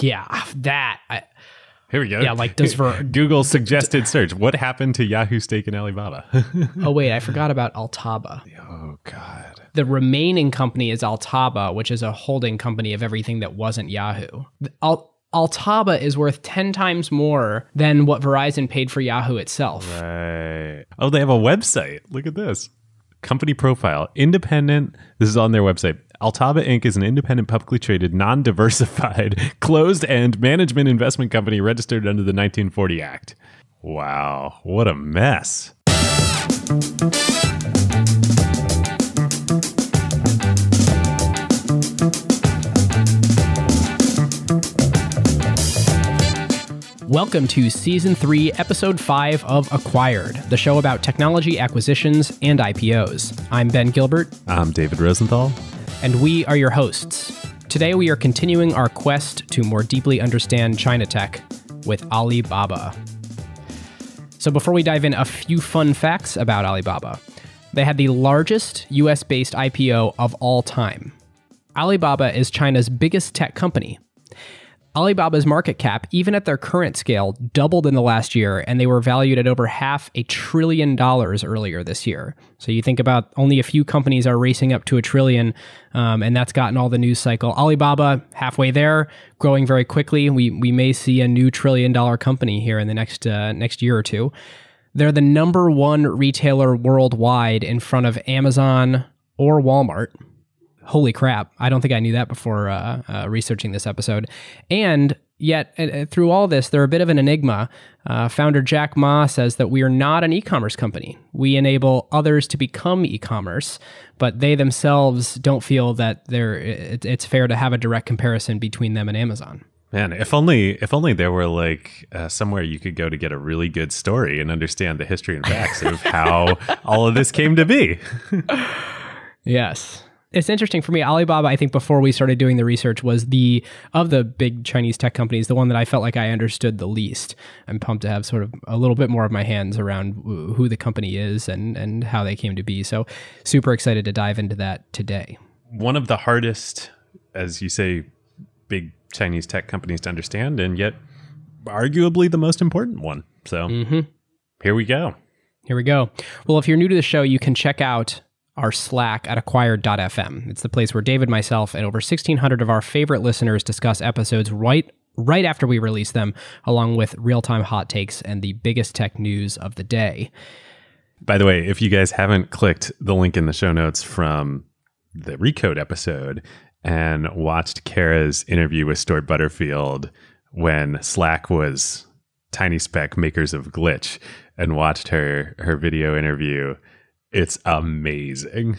Yeah, that. I, Here we go. Yeah, like, does Ver- Google suggested search? What happened to Yahoo stake in Alibaba? oh wait, I forgot about Altaba. oh God. The remaining company is Altaba, which is a holding company of everything that wasn't Yahoo. Al- Altaba is worth 10 times more than what Verizon paid for Yahoo itself. Right. Oh, they have a website. Look at this. Company profile. Independent. This is on their website. Altaba Inc. is an independent, publicly traded, non diversified, closed end management investment company registered under the 1940 Act. Wow. What a mess. Welcome to Season 3, Episode 5 of Acquired, the show about technology acquisitions and IPOs. I'm Ben Gilbert, I'm David Rosenthal. And we are your hosts. Today we are continuing our quest to more deeply understand China tech with Alibaba. So before we dive in, a few fun facts about Alibaba. They had the largest US based IPO of all time. Alibaba is China's biggest tech company. Alibaba's market cap, even at their current scale, doubled in the last year, and they were valued at over half a trillion dollars earlier this year. So you think about only a few companies are racing up to a trillion, um, and that's gotten all the news cycle. Alibaba halfway there, growing very quickly. We we may see a new trillion dollar company here in the next uh, next year or two. They're the number one retailer worldwide in front of Amazon or Walmart holy crap i don't think i knew that before uh, uh, researching this episode and yet uh, through all this they're a bit of an enigma uh, founder jack ma says that we are not an e-commerce company we enable others to become e-commerce but they themselves don't feel that they're it, it's fair to have a direct comparison between them and amazon Man, if only if only there were like uh, somewhere you could go to get a really good story and understand the history and facts of how all of this came to be. Yes. It's interesting for me. Alibaba, I think before we started doing the research, was the of the big Chinese tech companies, the one that I felt like I understood the least. I'm pumped to have sort of a little bit more of my hands around who the company is and and how they came to be. So super excited to dive into that today. One of the hardest, as you say, big Chinese tech companies to understand, and yet arguably the most important one. So mm-hmm. here we go. Here we go. Well, if you're new to the show, you can check out our Slack at acquired.fm. It's the place where David, myself, and over 1,600 of our favorite listeners discuss episodes right right after we release them, along with real-time hot takes and the biggest tech news of the day. By the way, if you guys haven't clicked the link in the show notes from the Recode episode and watched Kara's interview with Stuart Butterfield when Slack was Tiny Speck makers of Glitch and watched her her video interview, it's amazing.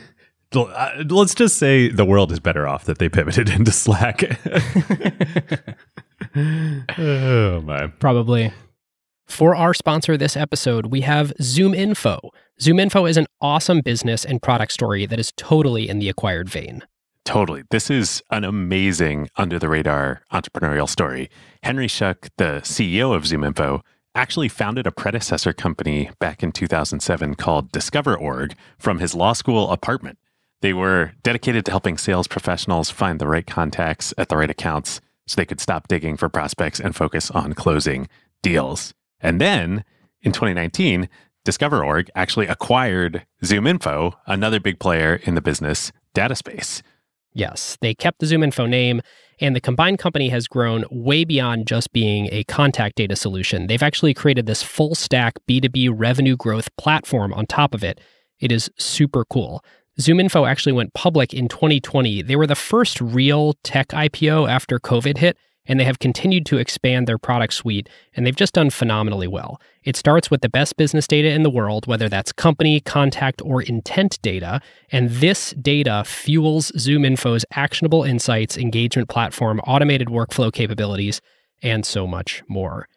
Uh, Let's just say the world is better off that they pivoted into Slack. oh my. Probably. For our sponsor this episode, we have Zoom Info. Zoom Info is an awesome business and product story that is totally in the acquired vein. Totally. This is an amazing under the radar entrepreneurial story. Henry Schuck, the CEO of ZoomInfo, actually founded a predecessor company back in 2007 called DiscoverOrg from his law school apartment. They were dedicated to helping sales professionals find the right contacts at the right accounts so they could stop digging for prospects and focus on closing deals. And then in 2019, DiscoverOrg actually acquired ZoomInfo, another big player in the business data space. Yes, they kept the ZoomInfo name, and the combined company has grown way beyond just being a contact data solution. They've actually created this full stack B2B revenue growth platform on top of it. It is super cool. ZoomInfo actually went public in 2020. They were the first real tech IPO after COVID hit, and they have continued to expand their product suite, and they've just done phenomenally well. It starts with the best business data in the world, whether that's company, contact, or intent data, and this data fuels ZoomInfo's actionable insights, engagement platform, automated workflow capabilities, and so much more.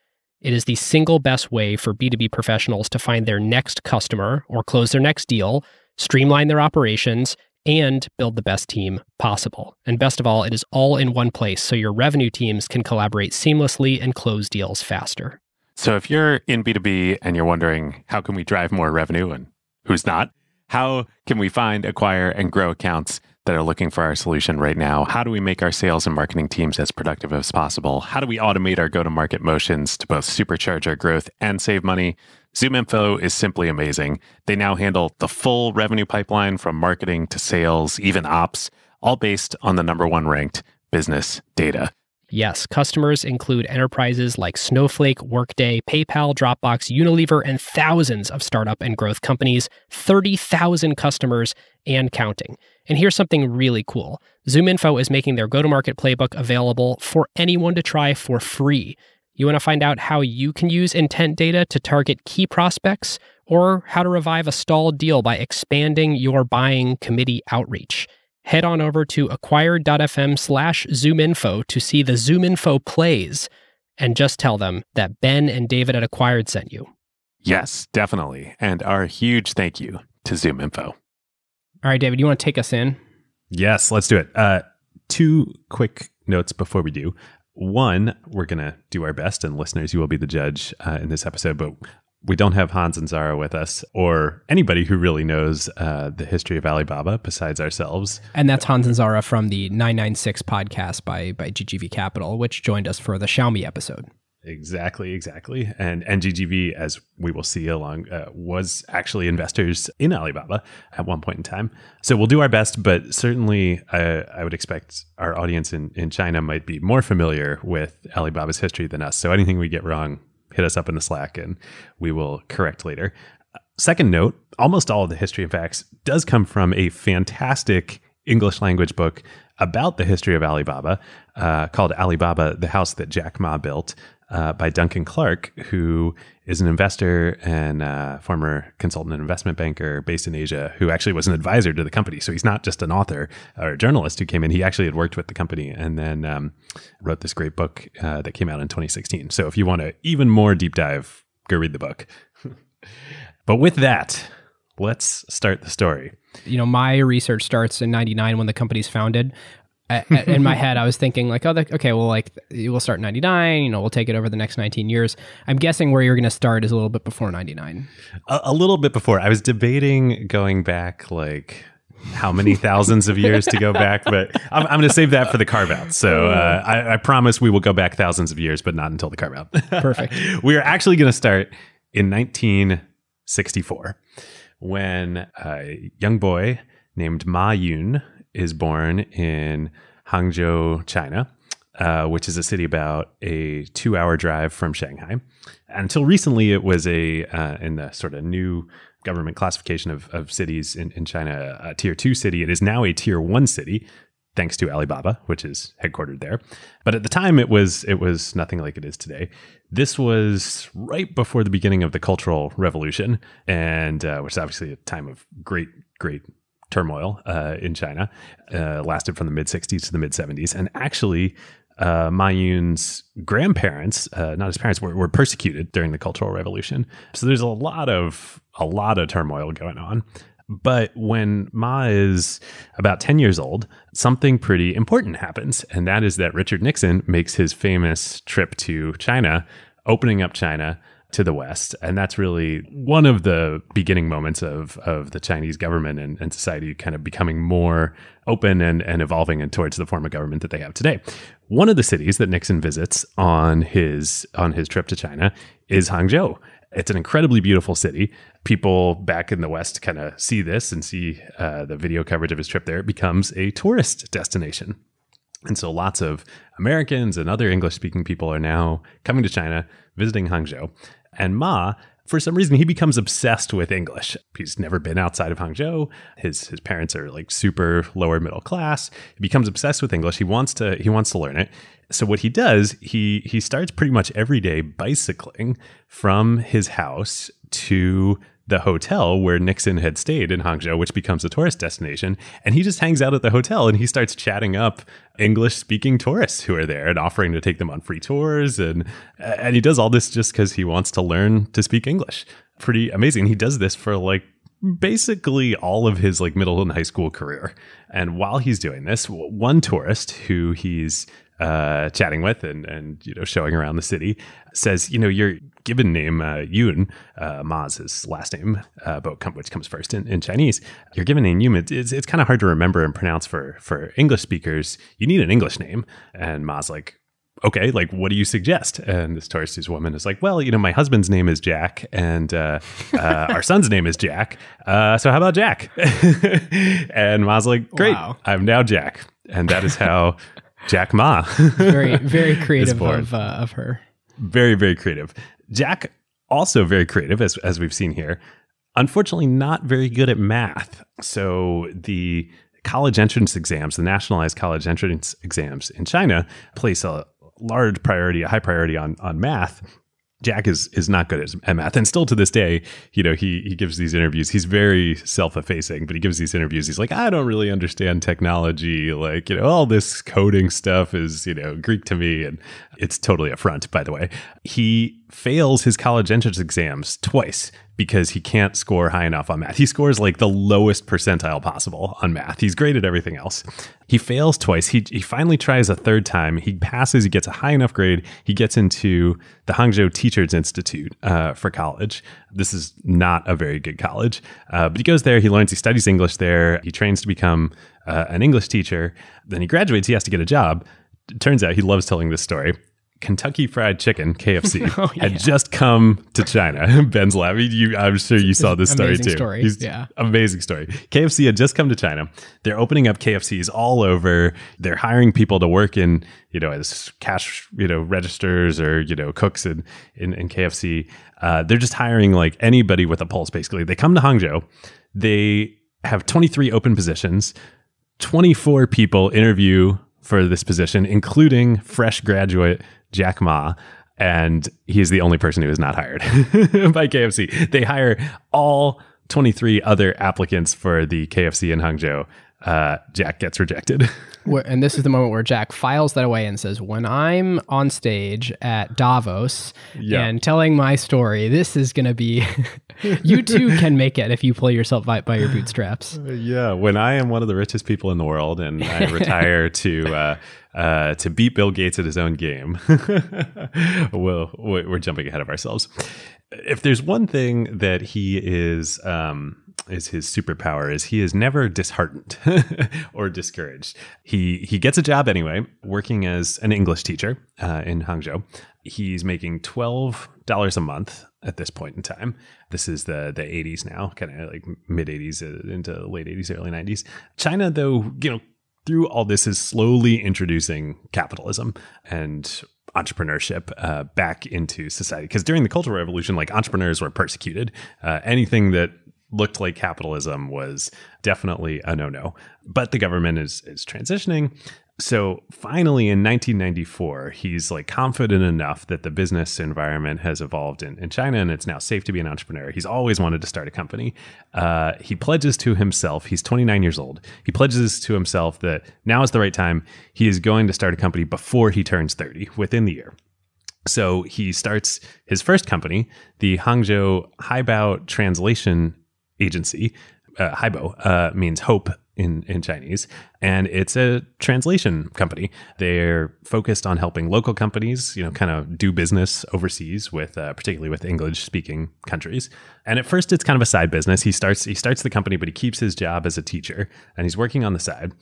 It is the single best way for B2B professionals to find their next customer or close their next deal, streamline their operations, and build the best team possible. And best of all, it is all in one place so your revenue teams can collaborate seamlessly and close deals faster. So if you're in B2B and you're wondering how can we drive more revenue and who's not, how can we find, acquire, and grow accounts that are looking for our solution right now. How do we make our sales and marketing teams as productive as possible? How do we automate our go to market motions to both supercharge our growth and save money? ZoomInfo is simply amazing. They now handle the full revenue pipeline from marketing to sales, even ops, all based on the number one ranked business data. Yes, customers include enterprises like Snowflake, Workday, PayPal, Dropbox, Unilever, and thousands of startup and growth companies, 30,000 customers and counting. And here's something really cool ZoomInfo is making their go to market playbook available for anyone to try for free. You want to find out how you can use intent data to target key prospects or how to revive a stalled deal by expanding your buying committee outreach head on over to acquired.fm slash zoominfo to see the ZoomInfo plays and just tell them that Ben and David at Acquired sent you. Yes, definitely. And our huge thank you to ZoomInfo. All right, David, you want to take us in? Yes, let's do it. Uh, two quick notes before we do. One, we're going to do our best, and listeners, you will be the judge uh, in this episode, but we don't have Hans and Zara with us, or anybody who really knows uh, the history of Alibaba besides ourselves. And that's Hans and Zara from the 996 podcast by by GGV Capital, which joined us for the Xiaomi episode. Exactly, exactly. And NGGV, as we will see along, uh, was actually investors in Alibaba at one point in time. So we'll do our best, but certainly uh, I would expect our audience in, in China might be more familiar with Alibaba's history than us. So anything we get wrong, hit us up in the Slack and we will correct later. Second note almost all of the history and facts does come from a fantastic English language book about the history of Alibaba uh, called Alibaba, the House That Jack Ma Built uh, by Duncan Clark, who is an investor and uh, former consultant and investment banker based in Asia, who actually was an advisor to the company. So he's not just an author or a journalist who came in. He actually had worked with the company and then um, wrote this great book uh, that came out in 2016. So if you want to even more deep dive, go read the book. but with that, let's start the story. You know, my research starts in 99 when the company's founded in my head, I was thinking like, oh, okay, well, like we'll start 99, you know, we'll take it over the next 19 years. I'm guessing where you're going to start is a little bit before 99. A, a, little bit before. I was debating going back like how many thousands of years to go back, but I'm, I'm going to save that for the carve out. So uh, I, I, promise we will go back thousands of years, but not until the carve out. Perfect. we are actually going to start in 1964 when a young boy named Ma Yun is born in Hangzhou, China, uh, which is a city about a two-hour drive from Shanghai. Until recently, it was a uh, in the sort of new government classification of, of cities in, in China, a tier two city. It is now a tier one city, thanks to Alibaba, which is headquartered there. But at the time, it was it was nothing like it is today. This was right before the beginning of the Cultural Revolution, and uh, which is obviously a time of great great turmoil uh, in China, uh, lasted from the mid 60s to the mid 70s. And actually, uh, Ma Yun's grandparents, uh, not his parents, were, were persecuted during the Cultural Revolution. So there's a lot of a lot of turmoil going on. But when Ma is about 10 years old, something pretty important happens. And that is that Richard Nixon makes his famous trip to China, opening up China to the West. And that's really one of the beginning moments of, of the Chinese government and, and society kind of becoming more open and, and evolving and towards the form of government that they have today. One of the cities that Nixon visits on his on his trip to China is Hangzhou. It's an incredibly beautiful city. People back in the West kind of see this and see uh, the video coverage of his trip there. It becomes a tourist destination. And so lots of Americans and other English speaking people are now coming to China, visiting Hangzhou. And Ma, for some reason, he becomes obsessed with English. He's never been outside of Hangzhou. His his parents are like super lower middle class. He becomes obsessed with English. He wants to he wants to learn it. So what he does, he he starts pretty much every day bicycling from his house to the hotel where Nixon had stayed in Hangzhou, which becomes a tourist destination. And he just hangs out at the hotel and he starts chatting up English speaking tourists who are there and offering to take them on free tours. And, and he does all this just because he wants to learn to speak English. Pretty amazing. He does this for like basically all of his like middle and high school career. And while he's doing this, one tourist who he's uh, chatting with and and you know showing around the city, says, you know, your given name uh, Yun, uh, Ma's his last name, uh, come, which comes first in, in Chinese. Your given name Yun, it's, it's, it's kind of hard to remember and pronounce for for English speakers. You need an English name, and Ma's like, okay, like, what do you suggest? And this Tourist woman is like, well, you know, my husband's name is Jack and uh, uh, our son's name is Jack. Uh, so how about Jack? and Ma's like, great, Wow. I'm now Jack. And that is how Jack Ma, Very, very creative of, uh, of her. very, very creative. Jack, also very creative, as, as we've seen here. Unfortunately, not very good at math. So the college entrance exams, the nationalized college entrance exams in China, place a large priority, a high priority on on math. Jack is is not good at, at math, and still to this day, you know, he he gives these interviews. He's very self effacing, but he gives these interviews. He's like, I don't really understand technology. Like, you know, all this coding stuff is you know Greek to me, and it's totally a front. By the way, he fails his college entrance exams twice because he can't score high enough on math. He scores like the lowest percentile possible on math. He's great at everything else. He fails twice. He, he finally tries a third time. He passes. He gets a high enough grade. He gets into the Hangzhou Teachers Institute uh, for college. This is not a very good college, uh, but he goes there. He learns. He studies English there. He trains to become uh, an English teacher. Then he graduates. He has to get a job. Turns out he loves telling this story. Kentucky Fried Chicken (KFC) Oh, yeah. had just come to China. Ben's laughing. You, I'm sure you saw this story Amazing too. story, He's- yeah. amazing story. KFC had just come to China. They're opening up KFCs all over. They're hiring people to work in, you know, as cash, you know, registers or you know, cooks in in, in KFC. Uh, they're just hiring like anybody with a pulse. Basically, they come to Hangzhou. They have 23 open positions. 24 people interview for this position, including fresh graduate Jack Ma. And he is the only person who is not hired by KFC. They hire all 23 other applicants for the KFC in Hangzhou. Uh, Jack gets rejected. And this is the moment where Jack files that away and says, "When I'm on stage at Davos Yeah. and telling my story, this is going to be. you too can make it if you pull yourself by, by your bootstraps." yeah, when I am one of the richest people in the world and I retire to uh, uh, to beat Bill Gates at his own game, well, we're jumping ahead of ourselves. If there's one thing that he is um, is his superpower is he is never disheartened or discouraged. He he gets a job anyway, working as an English teacher uh, in Hangzhou. He's making twelve dollars a month at this point in time. This is the the 80s now, kind of like mid 80s uh, into late 80s, early 90s. China, though, you know, through all this is slowly introducing capitalism and entrepreneurship uh, back into society. Because during the Cultural Revolution, like entrepreneurs were persecuted. Uh, anything that looked like capitalism was definitely a no-no. But the government is is transitioning. So finally in 1994, he's like confident enough that the business environment has evolved in, in China and it's now safe to be an entrepreneur. He's always wanted to start a company. Uh, he pledges to himself, he's 29 years old. He pledges to himself that now is the right time. He is going to start a company before he turns 30 within the year. So he starts his first company, the Hangzhou Haibo Translation Agency. Uh, Haibo uh, means hope in, in Chinese, and it's a translation company. They're focused on helping local companies, you know, kind of do business overseas with, uh, particularly with English-speaking countries. And at first, it's kind of a side business. He starts he starts the company, but he keeps his job as a teacher, and he's working on the side.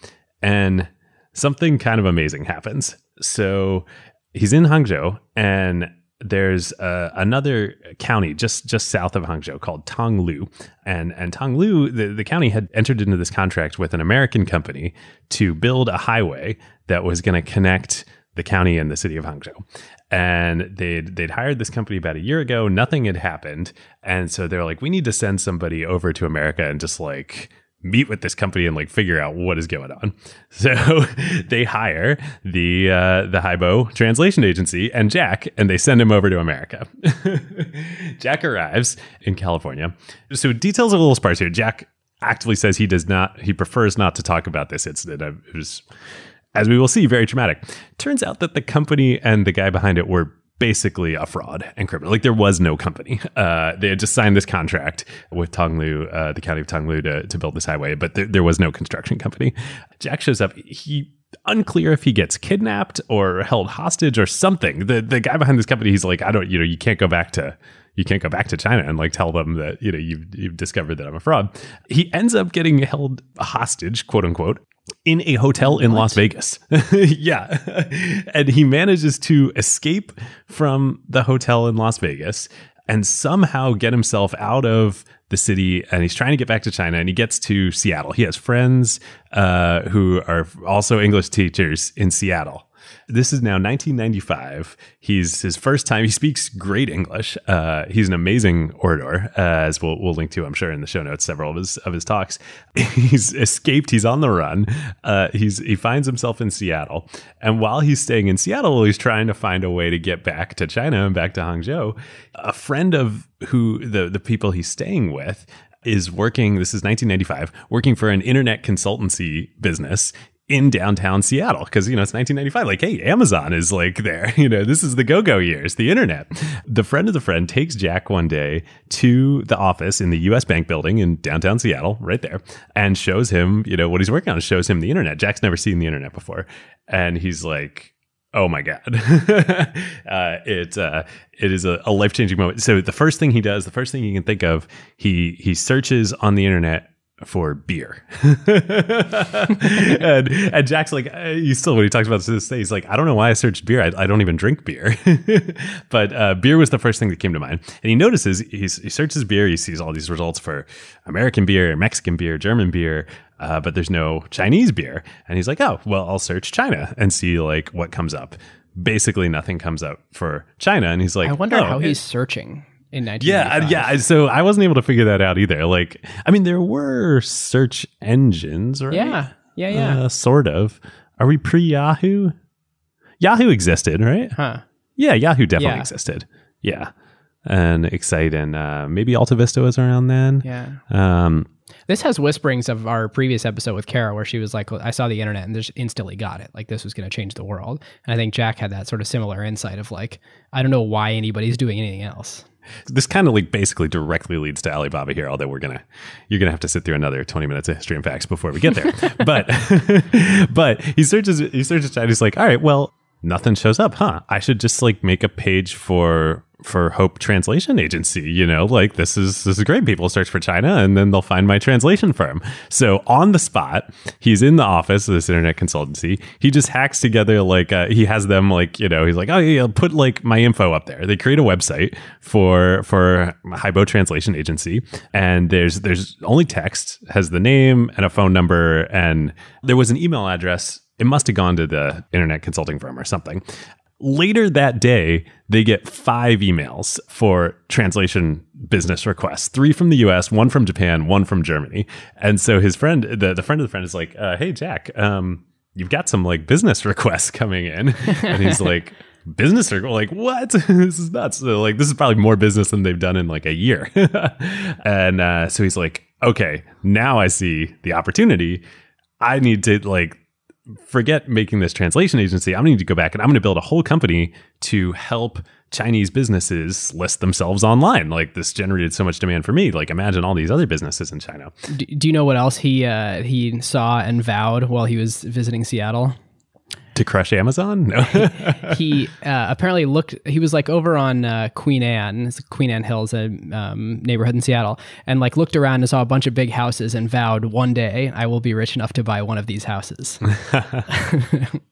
And something kind of amazing happens. So he's in Hangzhou and there's uh, another county just just south of Hangzhou called Tonglu, and and Tonglu, the, the county had entered into this contract with an American company to build a highway that was going to connect the county and the city of Hangzhou. And they'd they'd hired this company about a year ago. Nothing had happened, and so they're like, we need to send somebody over to America and just like meet with this company and like figure out what is going on. So they hire the uh, the Haibo translation agency and Jack, and they send him over to America. Jack arrives in California. So details are a little sparse here. Jack actively says he does not, he prefers not to talk about this incident. It was, as we will see, very traumatic. Turns out that the company and the guy behind it were basically a fraud and criminal. Like there was no company. Uh, they had just signed this contract with Tonglu, uh, the county of Tonglu, to, to build this highway, but there, there was no construction company. Jack shows up. He unclear if he gets kidnapped or held hostage or something. The the guy behind this company, he's like, I don't, you know, you can't go back to you can't go back to China and like tell them that you know you've, you've discovered that I'm a fraud. He ends up getting held hostage, quote unquote, in a hotel in Las Vegas. yeah. and he manages to escape from the hotel in Las Vegas and somehow get himself out of the city and he's trying to get back to China and he gets to Seattle. He has friends uh, who are also English teachers in Seattle. This is now 1995. He's his first time. He speaks great English. Uh, he's an amazing orator, uh, as we'll, we'll link to, I'm sure, in the show notes. Several of his of his talks. he's escaped. He's on the run. Uh, he's he finds himself in Seattle, and while he's staying in Seattle, he's trying to find a way to get back to China and back to Hangzhou. A friend of who the the people he's staying with is working this is 1995 working for an internet consultancy business in downtown Seattle because you know it's 1995 like hey Amazon is like there you know this is the go-go years the internet. The friend of the friend takes Jack one day to the office in the US Bank building in downtown Seattle right there and shows him you know what he's working on shows him the internet. Jack's never seen the internet before and he's like oh my god. Uh, it uh, it is a, a life-changing moment. So the first thing he does the first thing he can think of he he searches on the internet for beer. and, and Jack's like, uh, he still, when he talks about this, day, he's like, I don't know why I searched beer. I, I don't even drink beer. but uh, beer was the first thing that came to mind. And he notices, he's, he searches beer, he sees all these results for American beer, Mexican beer, German beer. Uh, but there's no Chinese beer. And he's like, oh, well, I'll search China and see like what comes up. Basically, nothing comes up for China. And he's like, I wonder oh, how he's searching in yeah, yeah. So I wasn't able to figure that out either. Like, I mean, there were search engines, right? Yeah. Yeah, yeah. Uh, sort of. Are we pre Yahoo? Yahoo existed, right? huh. Yeah, Yahoo definitely Yeah. existed. Yeah. And Excite and uh, maybe Alta Vista was around then. Yeah. Um, This has whisperings of our previous episode with Kara, where she was like, "I saw the internet and just instantly got it. Like this was going to change the world." And I think Jack had that sort of similar insight of like, "I don't know why anybody's doing anything else." This kind of like basically directly leads to Alibaba here, although we're gonna you're gonna have to sit through another 20 minutes of history and facts before we get there. but but he searches he searches China, he's like, all right, well, nothing shows up, huh? I should just like make a page for for Hope Translation Agency, you know, like this is this is great. People search for China and then they'll find my translation firm. So on the spot, he's in the office of this internet consultancy. He just hacks together like uh, he has them like you know he's like oh yeah, put like my info up there. They create a website for for Haibo Translation Agency, and there's there's only text has the name and a phone number, and there was an email address. It must have gone to the internet consulting firm or something. Later that day, they get five emails for translation business requests three from the US, one from Japan, one from Germany. And so his friend, the, the friend of the friend, is like, uh, Hey, Jack, um, you've got some like business requests coming in. and he's like, Business requ- like what? this is nuts. So, like this is probably more business than they've done in like a year. and uh, so he's like, okay, now I see the opportunity. I need to like forget making this translation agency. I'm going to need to go back and I'm going to build a whole company to help Chinese businesses list themselves online. Like this generated so much demand for me. Like imagine all these other businesses in China. Do, do you know what else he uh, he saw and vowed while he was visiting Seattle? To crush Amazon? No. he uh, apparently looked. He was like over on uh, Queen Anne, Queen Anne Hills, a um, neighborhood in Seattle, and like looked around and saw a bunch of big houses and vowed one day I will be rich enough to buy one of these houses. and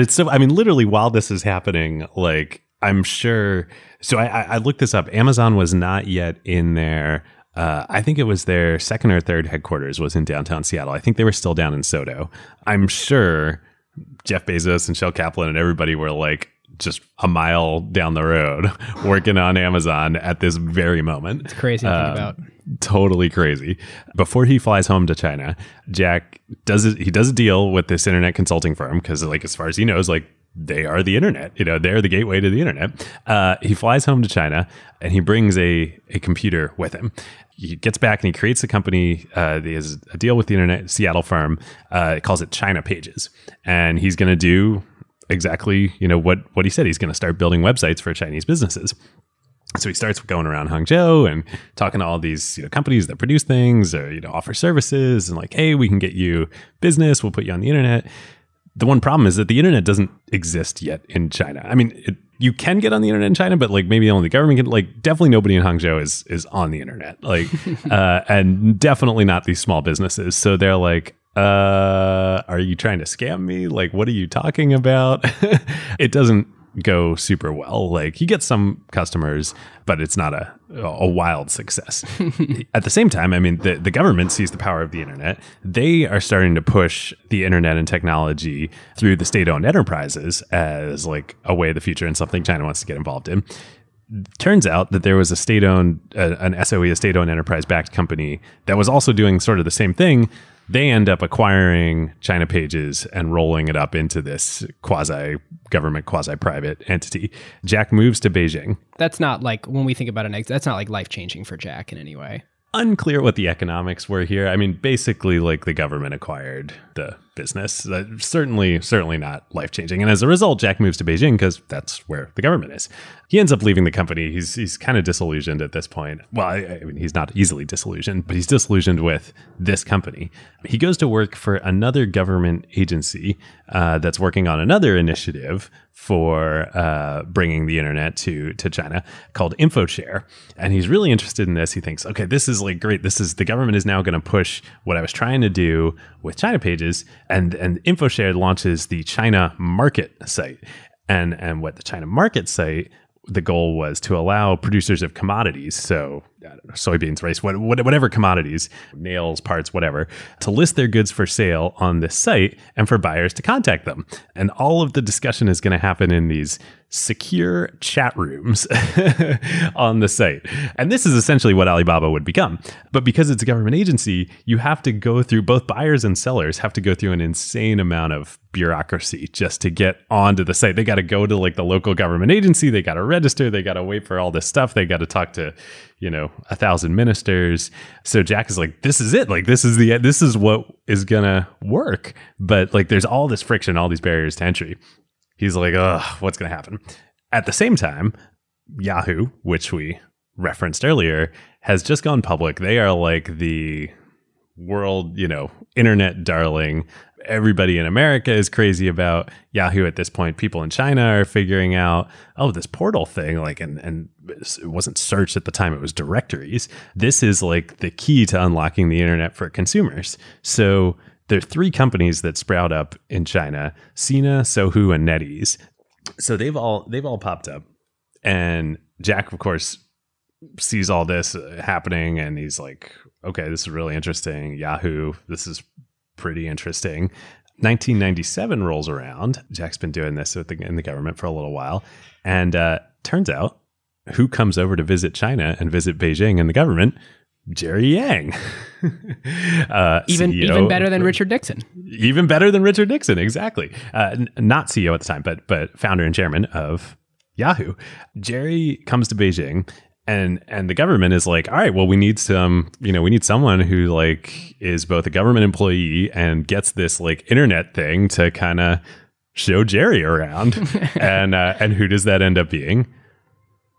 it's so, I mean, literally while this is happening, like I'm sure. So I, I I looked this up. Amazon was not yet in there. Uh, I think it was their second or third headquarters was in downtown Seattle. I think they were still down in SoDo. I'm sure Jeff Bezos and Shel Kaphan and everybody were like just a mile down the road working on Amazon at this very moment. It's crazy to think Um, about. totally crazy. Before he flies home to China, Jack does it. He does a deal with this internet consulting firm because, like, as far as he knows, like they are the internet. You know, they're the gateway to the internet. Uh, he flies home to China and he brings a a computer with him. He gets back and he creates a company. Uh, he has a deal with the internet Seattle firm. Uh, it calls it China Pages, and he's going to do exactly you know what what he said. He's going to start building websites for Chinese businesses. So he starts going around Hangzhou and talking to all these you know, companies that produce things or you know offer services and like, hey, we can get you business. We'll put you on the internet. The one problem is that the internet doesn't exist yet in China. I mean, it, you can get on the internet in China, but like maybe only the government can. Like, definitely nobody in Hangzhou is is on the internet. Like, uh, and definitely not these small businesses. So they're like, uh, are you trying to scam me? Like, what are you talking about? it doesn't go super well. Like he gets some customers, but it's not a a wild success. At the same time, I mean, the, the government sees the power of the internet. They are starting to push the internet and technology through the state-owned enterprises as like a way of the future and something China wants to get involved in. Turns out that there was a state-owned, uh, an SOE, a state-owned enterprise-backed company that was also doing sort of the same thing, they end up acquiring China Pages and rolling it up into this quasi government, quasi private entity. Jack moves to Beijing. That's not like when we think about an exit, that's not like life changing for Jack in any way. Unclear what the economics were here. I mean, basically, like the government acquired the business. Uh, certainly, certainly not life changing. And as a result, Jack moves to Beijing because that's where the government is. He ends up leaving the company. He's he's kind of disillusioned at this point. Well, I, I mean, he's not easily disillusioned, but he's disillusioned with this company. He goes to work for another government agency uh, that's working on another initiative for uh, bringing the internet to to China called InfoShare, and he's really interested in this. He thinks, okay, this is like great. This is the government is now going to push what I was trying to do with China Pages and and InfoShare launches the China Market site, and and what the China Market site the goal was to allow producers of commodities, so soybeans, rice, whatever commodities, nails, parts, whatever, to list their goods for sale on this site and for buyers to contact them. And all of the discussion is going to happen in these secure chat rooms on the site. And this is essentially what Alibaba would become. But because it's a government agency, you have to go through both buyers and sellers have to go through an insane amount of bureaucracy just to get onto the site. They got to go to like the local government agency, they got to register, they got to wait for all this stuff, they got to talk to, you know, a thousand ministers. So Jack is like this is it. Like this is the this is what is to work. But like there's all this friction, all these barriers to entry he's like, ugh, what's to happen? At the same time, Yahoo, which we referenced earlier, has just gone public. They are like the world, you know, internet darling. Everybody in America is crazy about Yahoo at this point. People in China are figuring out, oh, this portal thing, like, and and it wasn't search at the time; it was directories. This is like the key to unlocking the internet for consumers. So there are three companies that sprout up in China: Sina, Sohu, and NetEase. So they've all they've all popped up, and Jack, of course, sees all this uh, happening, and he's like, "Okay, this is really interesting." Yahoo, this is pretty interesting. 1997 rolls around. Jack's been doing this the, in the government for a little while, and uh, turns out who comes over to visit China and visit Beijing and the government Jerry Yang. uh, even CEO, even better than Richard Nixon. Even better than Richard Nixon, exactly. Uh, n- not CEO at the time, but but founder and chairman of Yahoo. Jerry comes to Beijing and and the government is like all right well we need some you know we need someone who like is both a government employee and gets this like internet thing to kind of show jerry around. And uh, and who does that end up being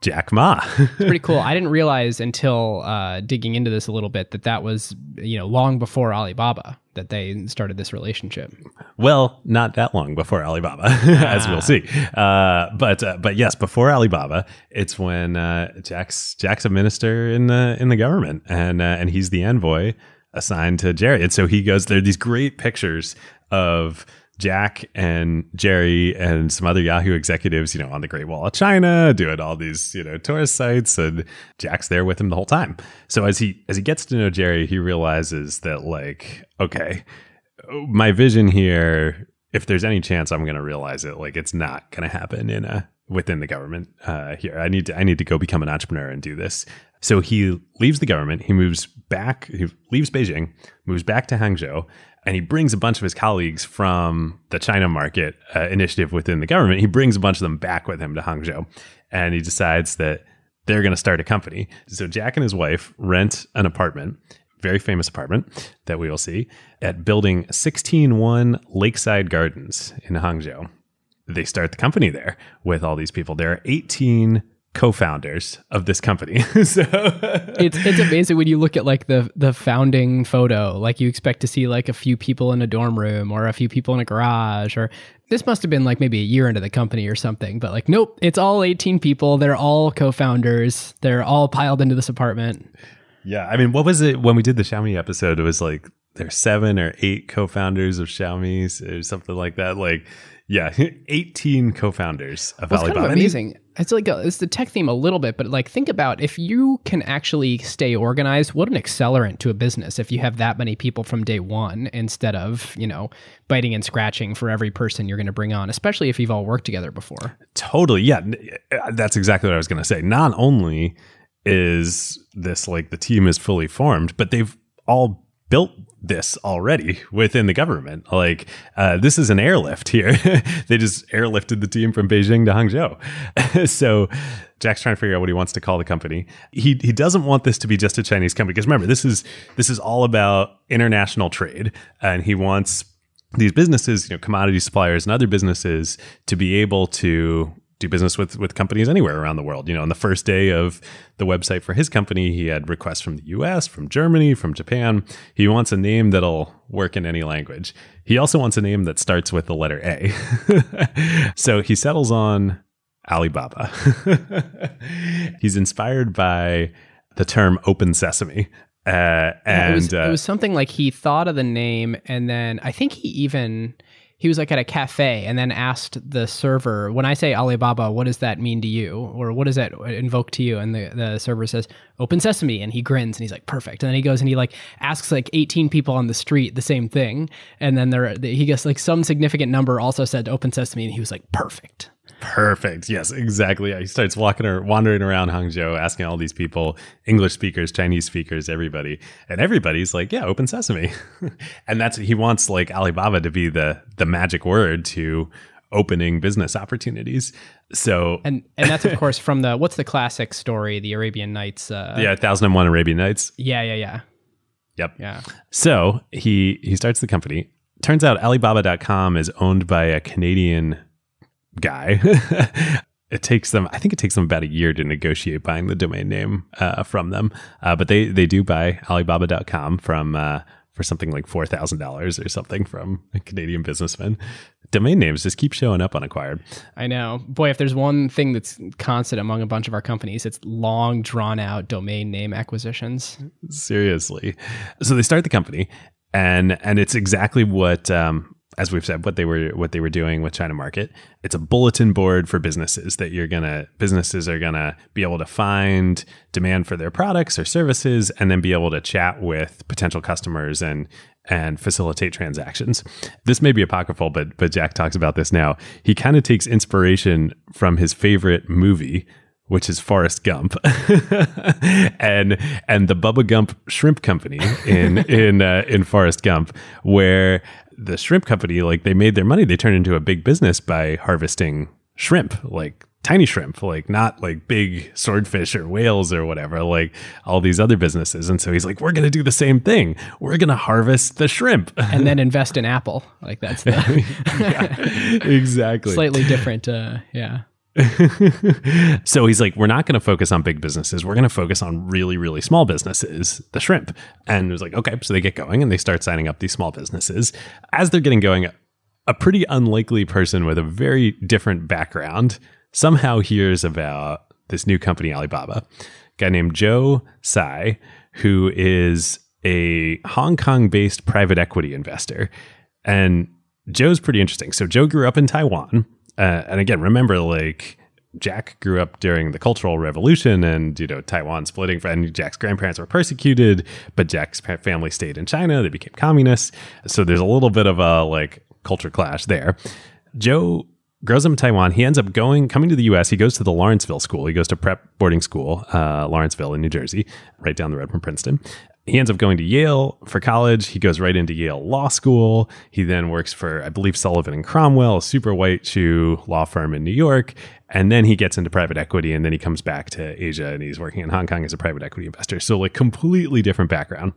Jack Ma. it's pretty cool. I didn't realize until uh, digging into this a little bit that that was you know long before Alibaba that they started this relationship. Well, not that long before Alibaba, as we'll see. Uh, but uh, but yes, before Alibaba, it's when uh, Jack's Jack's a minister in the in the government, and uh, and he's the envoy assigned to Jerry, and so he goes. There are these great pictures of Jack and Jerry and some other Yahoo executives, you know, on the Great Wall of China, doing all these, you know, tourist sites, and Jack's there with him the whole time. So as he as he gets to know Jerry, he realizes that like, okay, my vision here, if there's any chance I'm going to realize it, like it's not going to happen in a within the government uh, here. I need to I need to go become an entrepreneur and do this. So he leaves the government. He moves back. He leaves Beijing, moves back to Hangzhou, and he brings a bunch of his colleagues from the China market uh, initiative within the government. He brings a bunch of them back with him to Hangzhou, and he decides that they're going to start a company. So Jack and his wife rent an apartment, very famous apartment that we will see at building 161 Lakeside Gardens in Hangzhou. They start the company there with all these people. There are 18 co-founders of this company. so it's it's amazing when you look at like the the founding photo. Like you expect to see like a few people in a dorm room or a few people in a garage or this must have been like maybe a year into the company or something. But like nope, it's all 18 people. They're all co-founders. They're all piled into this apartment. Yeah, I mean, what was it when we did the Xiaomi episode? It was like there's seven or eight co-founders of Xiaomi or something like that. Like, yeah, 18 co-founders of well, Alibaba. Kind of amazing. It's like a, it's the tech theme a little bit, but like think about if you can actually stay organized. What an accelerant to a business if you have that many people from day one instead of you know biting and scratching for every person you're going to bring on, especially if you've all worked together before. Totally, yeah, uh, uh, that's exactly what I was going to say. Not only is this like the team is fully formed, but they've all built this already within the government. Like uh, this is an airlift here. they just airlifted the team from Beijing to Hangzhou. so Jack's trying to figure out what he wants to call the company. He he doesn't want this to be just a Chinese company because remember this is this is all about international trade, and he wants these businesses, you know, commodity suppliers and other businesses to be able to do business with with companies anywhere around the world. You know, on the first day of the website for his company, he had requests from the US, from Germany, from Japan. He wants a name that'll work in any language. He also wants a name that starts with the letter A. so he settles on Alibaba. He's inspired by the term open sesame. Uh, and yeah, it, was, uh, it was something like he thought of the name, and then I think he even he was like at a cafe and then asked the server, when I say Alibaba, what does that mean to you? Or what does that invoke to you? And the, the server says, open sesame. And he grins and he's like, perfect. And then he goes and he like asks like 18 people on the street the same thing. And then there, he gets like some significant number also said open sesame. And he was like, perfect. Perfect. Yes, exactly. He starts walking or wandering around Hangzhou, asking all these people, English speakers, Chinese speakers, everybody, and everybody's like, "Yeah, open sesame," and that's he wants like Alibaba to be the the magic word to opening business opportunities. So and and that's of course from the what's the classic story, the Arabian Nights. Uh, yeah, Thousand and One Arabian Nights. Yeah, yeah, yeah. Yep. Yeah. So he he starts the company. Turns out Alibaba.com is owned by a Canadian guy. it takes them, I think it takes them about a year to negotiate buying the domain name uh, from them. Uh, but they, they do buy Alibaba.com from, uh, for something like $4,000 or something from a Canadian businessman. Domain names just keep showing up unacquired. I know. Boy, if there's one thing that's constant among a bunch of our companies, it's long drawn out domain name acquisitions. Seriously. So they start the company and and it's exactly what um, as we've said, what they were what they were doing with China Market. It's a bulletin board for businesses that you're gonna businesses are gonna be able to find demand for their products or services, and then be able to chat with potential customers and and facilitate transactions. This may be apocryphal, but but Jack talks about this now. He kind of takes inspiration from his favorite movie, which is Forrest Gump, and and the Bubba Gump Shrimp Company in in uh, in Forrest Gump, where the shrimp company, like they made their money, they turned into a big business by harvesting shrimp, like tiny shrimp, like not like big swordfish or whales or whatever, like all these other businesses. And so he's like, we're going to do the same thing. We're going to harvest the shrimp and then invest in Apple. Like that's the yeah, exactly slightly different. Uh, yeah. so he's like, we're not going to focus on big businesses. We're going to focus on really, really small businesses, the shrimp. And it was like, okay. So they get going and they start signing up these small businesses. As they're getting going, a pretty unlikely person with a very different background somehow hears about this new company, Alibaba. A guy named Joe Tsai, who is a Hong Kong based private equity investor. And Joe's pretty interesting. So Joe grew up in Taiwan uh, and again, remember, like Jack grew up during the Cultural Revolution, and you know Taiwan splitting. And Jack's grandparents were persecuted, but Jack's family stayed in China. They became communists. So there's a little bit of a like culture clash there. Joe grows up in Taiwan. He ends up going, coming to the U.S. He goes to the Lawrenceville School. He goes to prep boarding school, uh, Lawrenceville in New Jersey, right down the road from Princeton he ends up going to Yale for college. He goes right into Yale Law School. He then works for, I believe, Sullivan and Cromwell, a super white shoe law firm in New York. And then he gets into private equity and then he comes back to Asia and he's working in Hong Kong as a private equity investor. So, like, completely different background.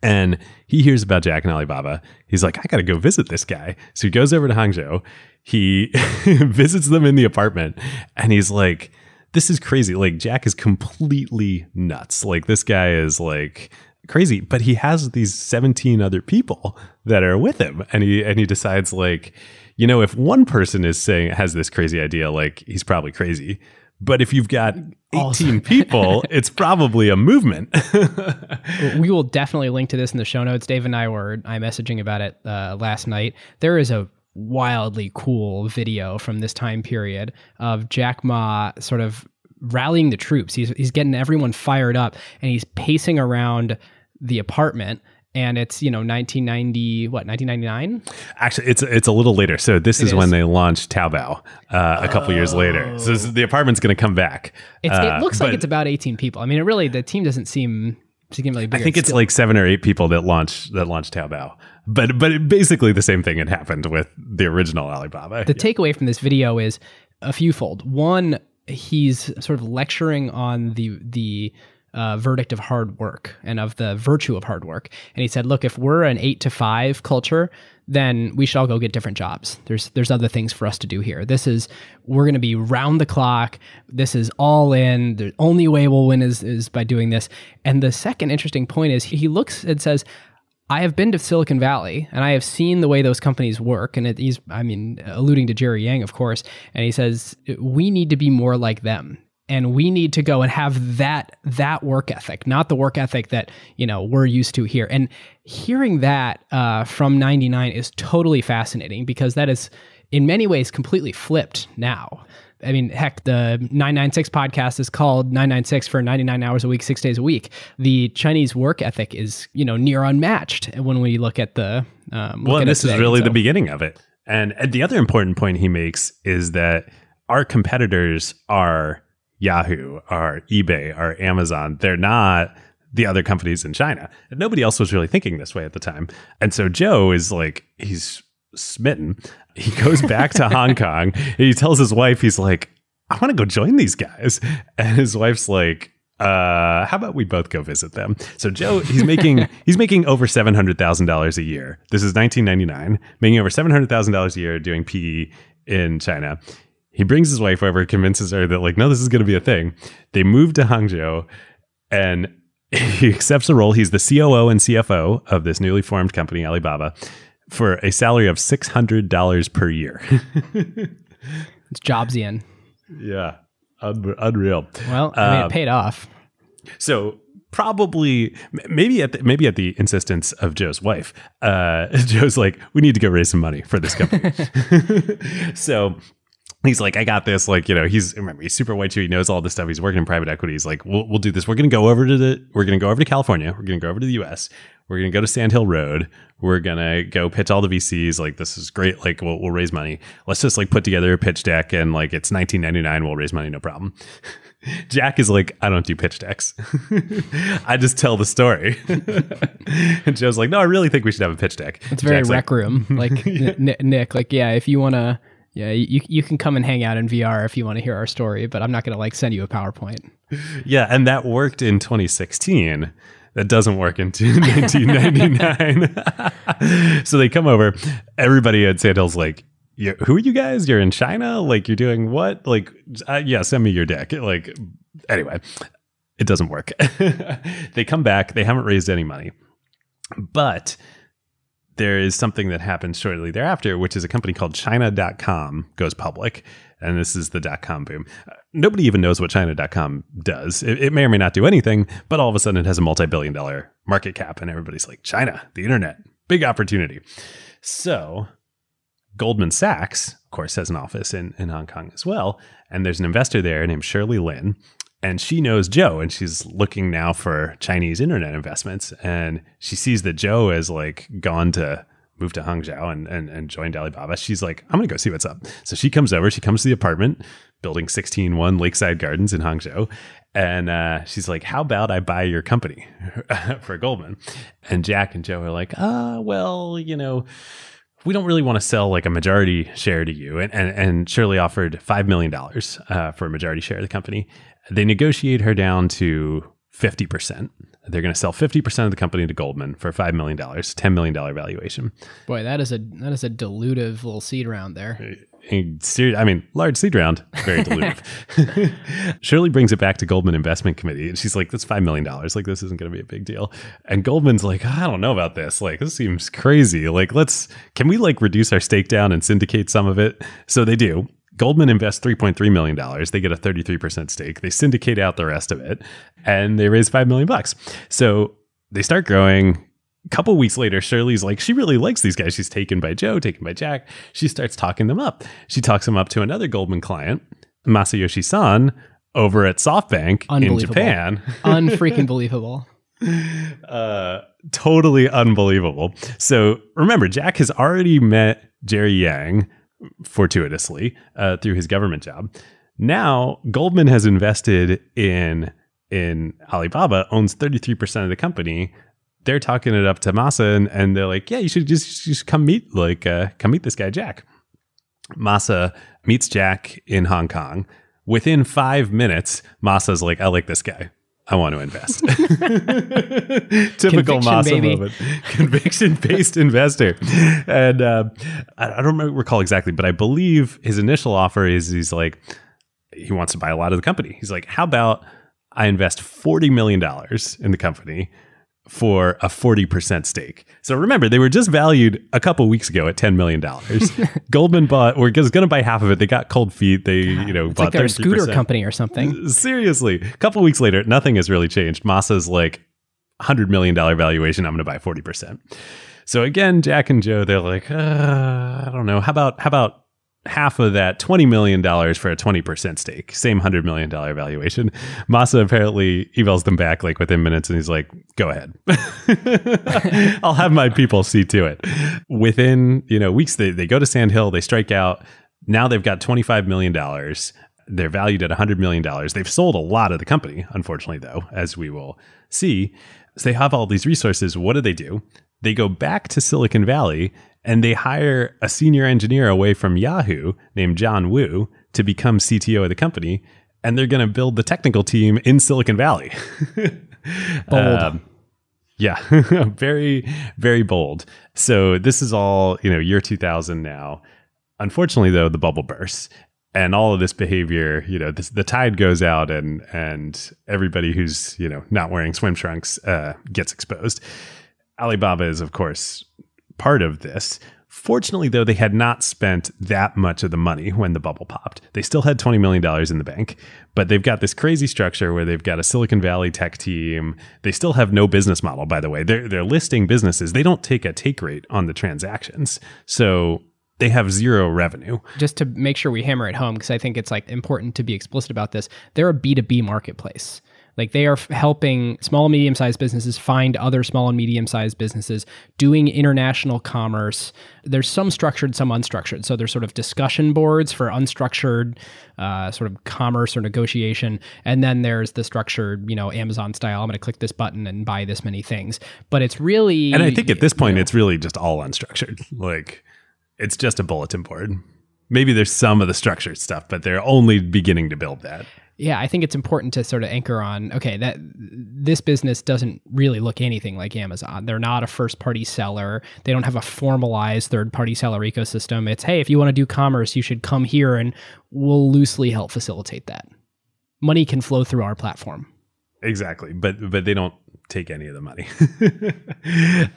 And he hears about Jack and Alibaba. He's like, I got to go visit this guy. So he goes over to Hangzhou. He visits them in the apartment and he's like, this is crazy. Like Jack is completely nuts. Like this guy is like crazy, but he has these 17 other people that are with him and he and he decides like, you know, if one person is saying has this crazy idea, like he's probably crazy. But if you've got 18 people, it's probably a movement. we will definitely link to this in the show notes. Dave and I were I messaging about it uh, last night. There is a wildly cool video from this time period of Jack Ma sort of rallying the troops. He's he's getting everyone fired up and he's pacing around the apartment and it's you know 1990 what 1999 actually it's it's a little later. So this is, is, when they launched taobao uh, a couple oh. years later. So is, the apartment's going to come back. Uh, it looks like it's about 18 people. I mean it really the team doesn't seem significantly bigger. i think it's like seven or eight people that launched that launched taobao. But but basically the same thing had happened with the original alibaba. The yeah. takeaway from this video is a few fold. One he's sort of lecturing on the the uh, verdict of hard work and of the virtue of hard work. And he said, look, if we're an eight to five culture, then we should all go get different jobs. There's there's other things for us to do here. This is we're going to be round the clock. This is all in. The only way we'll win is is by doing this. And the second interesting point is he looks and says, I have been to Silicon Valley and I have seen the way those companies work. And it, he's, I mean, alluding to Jerry Yang, of course. And he says, we need to be more like them and we need to go and have that that work ethic not the work ethic that you know we're used to here and hearing that uh, from 99 is totally fascinating because that is in many ways completely flipped now I mean, heck, the 996 podcast is called 996 for 99 hours a week, six days a week. The Chinese work ethic is, you know, near unmatched when we look at the. Um, well, and this is really so. the beginning of it. And, and the other important point he makes is that our competitors are Yahoo or eBay or Amazon. They're not the other companies in China. And nobody else was really thinking this way at the time. And so Joe is like, he's smitten. He goes back to Hong Kong and he tells his wife, he's like, I want to go join these guys. And his wife's like, uh, how about we both go visit them? So Joe, he's making he's making over seven hundred thousand dollars a year. This is nineteen ninety nine, making over seven hundred thousand dollars a year doing PE in China. He brings his wife over, convinces her that like, no, this is going to be a thing. They move to Hangzhou, and he accepts a role. He's the COO and CFO of this newly formed company, Alibaba, for a salary of six hundred dollars per year. it's Jobsian. Yeah, Un- unreal. Well, I mean, it um, paid off. So probably maybe at the, maybe at the insistence of Joe's wife. Uh, Joe's like, we need to go raise some money for this company. so he's like, I got this. Like, you know, he's remember he's super white too. He knows all this stuff. He's working in private equity. He's like, we'll we'll do this. We're gonna go over to the we're gonna go over to California. We're gonna go over to the US. We're gonna go to Sand Hill Road. We're gonna go pitch all the VCs. Like, this is great. Like, we'll we'll raise money. Let's just like put together a pitch deck and like it's 1999. We'll raise money, no problem. Jack is like, I don't do pitch decks. I just tell the story. and Joe's like, No, I really think we should have a pitch deck. It's very Jack's rec like, room. Like yeah. Nick, like, yeah, if you wanna yeah, you you can come and hang out in VR if you want to hear our story, but I'm not going to like send you a PowerPoint. Yeah, and that worked in 2016. That doesn't work in 1999. so they come over. Everybody at Sand Hill's like, yeah, who are you guys? You're in China? Like you're doing what? Like, uh, yeah, send me your deck. Like, anyway, it doesn't work. they come back. They haven't raised any money, but there is something that happens shortly thereafter, which is a company called China.com goes public. And this is the dot com boom. Uh, nobody even knows what China.com does. It, it, may or may not do anything, but all of a sudden it has a multi billion dollar market cap. And everybody's like, China, the internet, big opportunity. So Goldman Sachs, of course, has an office in, in Hong Kong as well. And there's an investor there named Shirley Lin and she knows Joe and she's looking now for Chinese internet investments and she sees that Joe has like gone to move to Hangzhou and, and, and joined Alibaba. She's like, I'm gonna go see what's up. So she comes over, she comes to the apartment, building 16-1 Lakeside Gardens in Hangzhou. And uh, she's like, How about I buy your company for Goldman? And Jack and Joe are like, Ah, well, you know, we don't really want to sell like a majority share to you. And, and, and Shirley offered $5 million uh, for a majority share of the company. They negotiate her down to 50%. They're going to sell 50% of the company to Goldman for $5 million, $10 million valuation. Boy, that is a that is a dilutive little seed round there. I mean, large seed round, very dilutive. Shirley brings it back to Goldman Investment Committee, and she's like, "That's five million dollars. Like, this isn't going to be a big deal." And Goldman's like, "I don't know about this. Like, this seems crazy. Like, let's can we like reduce our stake down and syndicate some of it?" So they do. Goldman invests $3.3 million. They get a 33% stake. They syndicate out the rest of it and they raise 5 million bucks. So they start growing. A couple weeks later, Shirley's like, she really likes these guys. She's taken by Joe, taken by Jack. She starts talking them up. She talks them up to another Goldman client, Masayoshi Son, over at SoftBank in Japan. Unfreaking believable. Uh, totally unbelievable. So remember, Jack has already met Jerry Yang fortuitously uh, through his government job. Now Goldman has invested in in Alibaba, owns thirty three percent of the company. They're talking it up to Masa, and, and they're like, "Yeah, you should just just come meet like uh, come meet this guy Jack." Masa meets Jack in Hong Kong. Within five minutes, Masa's like, "I like this guy. I want to invest. Typical Masa moment. Conviction based investor. And uh, I, I, don't recall exactly, but I believe his initial offer is he's like, he wants to buy a lot of the company. He's like, how about I invest $40 million in the company for a 40% stake. So remember, they were just valued a couple weeks ago at $10 million. Goldman bought, or was going to buy half of it. They got cold feet. They, you know, it's bought like they're a scooter company or something. Seriously. A couple weeks later, nothing has really changed. Masa's like $100 million valuation. I'm going to buy 40%. So again, Jack and Joe, they're like, uh, I don't know. How about, how about half of that $20 million for a 20% stake, same $100 million valuation. Masa apparently emails them back like within minutes and he's like, go ahead. I'll have my people see to it. Within, you know, weeks, they, they go to Sand Hill, they strike out. Now they've got $25 million. They're valued at $100 million. They've sold a lot of the company, unfortunately, though, as we will see. So they have all these resources. What do they do? They go back to Silicon Valley and they hire a senior engineer away from Yahoo named John Wu to become CTO of the company. And they're going to build the technical team in Silicon Valley. bold. Um, yeah, very, very bold. So this is all, you know, year 2000 now. Unfortunately, though, the bubble bursts and all of this behavior, you know, this, the tide goes out and and everybody who's you know not wearing swim trunks uh, gets exposed. Alibaba is, of course, part of this. Fortunately, though, they had not spent that much of the money when the bubble popped. They still had $20 million in the bank, but they've got this crazy structure where they've got a Silicon Valley tech team. They still have no business model, by the way. They're, they're listing businesses. They don't take a take rate on the transactions. So they have zero revenue. Just to make sure we hammer it home, because I think it's like important to be explicit about this, they're a B2B marketplace. Like they are helping small and medium sized businesses find other small and medium sized businesses doing international commerce. There's some structured, some unstructured. So there's sort of discussion boards for unstructured uh, sort of commerce or negotiation. And then there's the structured, you know, Amazon style. I'm going to click this button and buy this many things. But it's really. And I think at this point, you know, it's really just all unstructured. Like it's just a bulletin board. Maybe there's some of the structured stuff, but they're only beginning to build that yeah, I think it's important to sort of anchor on okay, that this business doesn't really look anything like Amazon. They're not a first party seller. They don't have a formalized third party seller ecosystem. It's hey, if you want to do commerce, you should come here and we'll loosely help facilitate that. Money can flow through our platform. Exactly. But but they don't take any of the money.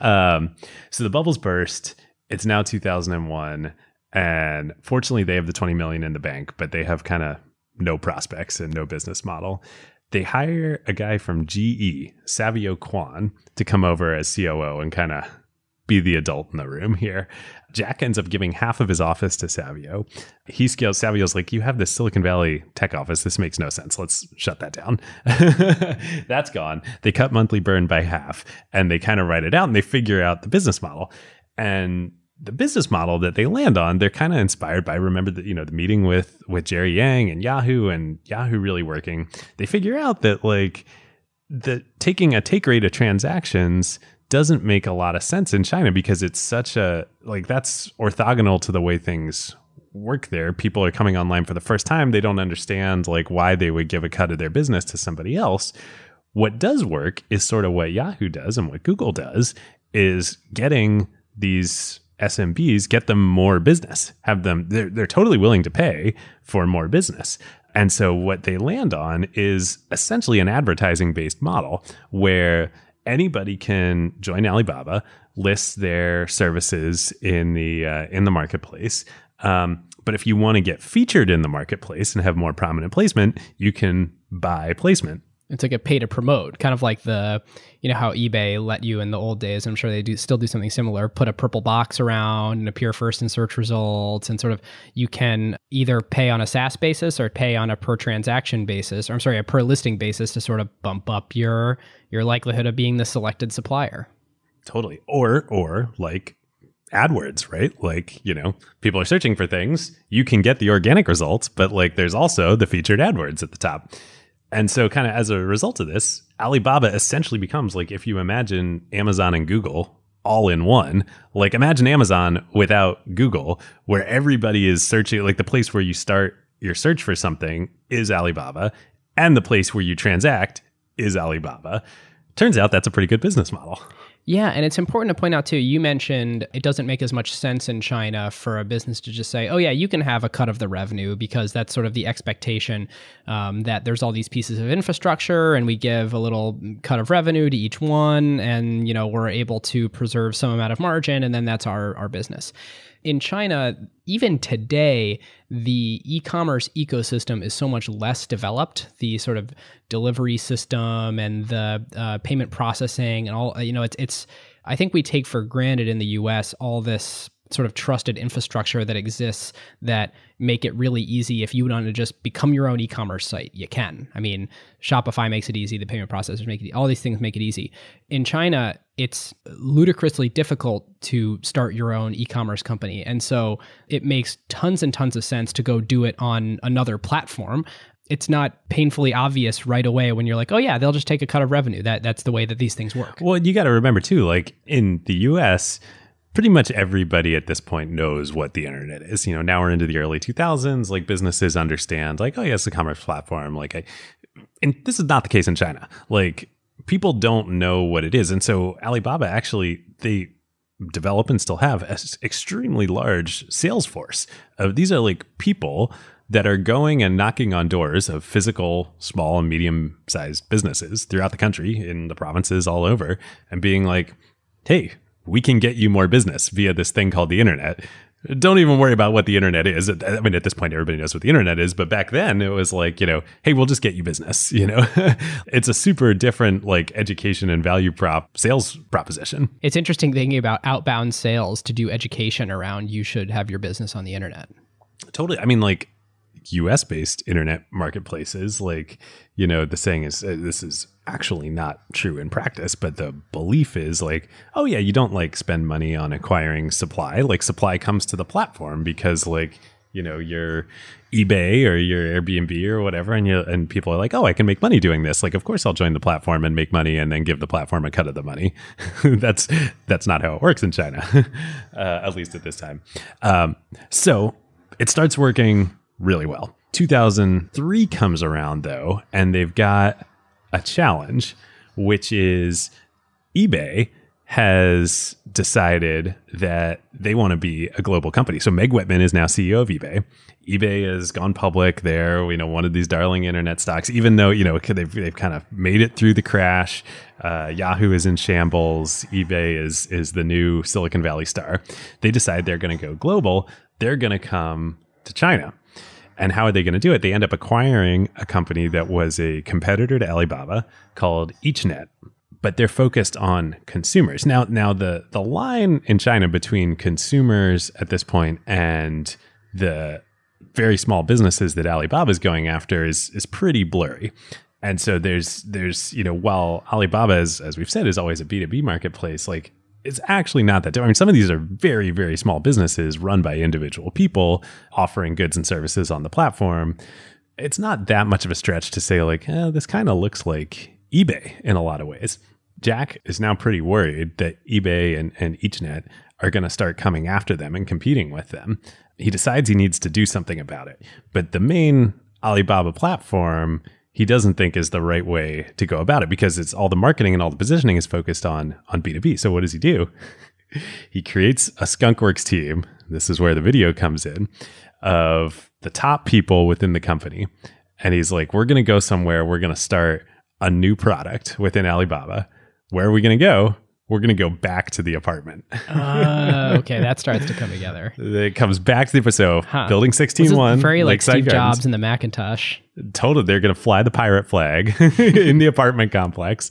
um, so the bubbles burst. It's now 2001 and fortunately they have the 20 million in the bank, but they have kind of no prospects and no business model. They hire a guy from GE, Savio Kwan, to come over as COO and kind of be the adult in the room here. Jack ends up giving half of his office to Savio. He scales. Savio's like, "You have this Silicon Valley tech office. This makes no sense. Let's shut that down." That's gone. They cut monthly burn by half, and they kind of write it out, and they figure out the business model. And the business model that they land on, they're kind of inspired by. Remember you know the meeting with with Jerry Yang and Yahoo and Yahoo really working. They figure out that like the taking a take rate of transactions doesn't make a lot of sense in China because it's such a like that's orthogonal to the way things work there. People are coming online for the first time. They don't understand like why they would give a cut of their business to somebody else. What does work is sort of what Yahoo does and what Google does is getting these SMBs, get them more business, have them, they're, they're totally willing to pay for more business. And so what they land on is essentially an advertising based model where anybody can join Alibaba, list their services in the uh, in the marketplace. Um, but if you want to get featured in the marketplace and have more prominent placement, you can buy placement it's like a pay to promote, kind of like the, you know, how eBay let you in the old days. I'm sure they do still do something similar. Put a purple box around and appear first in search results, and sort of you can either pay on a SaaS basis or pay on a per transaction basis, or I'm sorry, a per listing basis to sort of bump up your your likelihood of being the selected supplier. Totally. Or or like AdWords, right? Like, you know, people are searching for things. You can get the organic results, but like there's also the featured AdWords at the top. And so, kind of as a result of this, Alibaba essentially becomes like if you imagine Amazon and Google all in one, like imagine Amazon without Google, where everybody is searching, like the place where you start your search for something is Alibaba, and the place where you transact is Alibaba. Turns out that's a pretty good business model. Yeah, and it's important to point out too. You mentioned it doesn't make as much sense in China for a business to just say, "Oh yeah, you can have a cut of the revenue," because that's sort of the expectation um, that there's all these pieces of infrastructure, and we give a little cut of revenue to each one, and you know we're able to preserve some amount of margin, and then that's our our business in China, even today, the e commerce ecosystem is so much less developed. The sort of delivery system and the uh, payment processing and all, you know, it's, it's, I think we take for granted in the US all this sort of trusted infrastructure that exists that make it really easy if you want to just become your own e-commerce site you can i mean shopify makes it easy the payment processors make it all these things make it easy in china it's ludicrously difficult to start your own e-commerce company and so it makes tons and tons of sense to go do it on another platform it's not painfully obvious right away when you're like, oh yeah, they'll just take a cut of revenue. That that's the way that these things work. Well, you got to remember too, like in the U.S., pretty much everybody at this point knows what the internet is. You know, now we're into the early 2000s. Like businesses understand, like, oh yeah, it's a commerce platform. Like, I, and this is not the case in China. Like, people don't know what it is, and so Alibaba actually they develop and still have an extremely large sales force. Uh, these are like people that are going and knocking on doors of physical small and medium sized businesses throughout the country in the provinces all over and being like hey we can get you more business via this thing called the internet. Don't even worry about what the internet is. I mean, at this point, everybody knows what the internet is, but back then it was like, you know, hey, we'll just get you business. You know, it's a super different like education and value prop sales proposition. It's interesting thinking about outbound sales to do education around you should have your business on the internet. Totally. I mean, like US based internet marketplaces, like, you know, the saying is uh, this is actually not true in practice, but the belief is like, oh, yeah, you don't like spend money on acquiring supply. Like, supply comes to the platform because, like, you know, your eBay or your Airbnb or whatever, and you and people are like, oh, I can make money doing this. Like, of course, I'll join the platform and make money, and then give the platform a cut of the money. that's that's not how it works in China, uh, at least at this time. Um, so it starts working really well. 2003 comes around though, and they've got a challenge, which is eBay has decided that they want to be a global company. So Meg Whitman is now CEO of eBay. eBay has gone public. They're you know one of these darling internet stocks. Even though you know they've they've kind of made it through the crash. Uh, Yahoo is in shambles. eBay is is the new Silicon Valley star. They decide they're going to go global. They're going to come to China. And how are they going to do it? They end up acquiring a company that was a competitor to Alibaba called EachNet, but they're focused on consumers. Now, now the the line in China between consumers at this point and the very small businesses that Alibaba is going after is is pretty blurry. And so there's there's you know while Alibaba is as we've said is always a B2B marketplace like it's actually not that. different. I mean, some of these are very, very small businesses run by individual people offering goods and services on the platform. It's not that much of a stretch to say, like, eh, this kind of looks like eBay in a lot of ways. Jack is now pretty worried that eBay and, and EachNet are going to start coming after them and competing with them. He decides he needs to do something about it. But the main Alibaba platform he doesn't think is the right way to go about it because it's all the marketing and all the positioning is focused on on B2B. So what does he do? he creates a skunkworks team. This is where the video comes in of the top people within the company. And he's like, we're going to go somewhere. We're going to start a new product within Alibaba. Where are we going to go? We're going to go back to the apartment. Uh, okay, that starts to come together. it comes back to the so Huh. building sixteen one, very like Lakeside Steve Gardens. Jobs and the Macintosh. told they're going to fly the pirate flag in the apartment complex.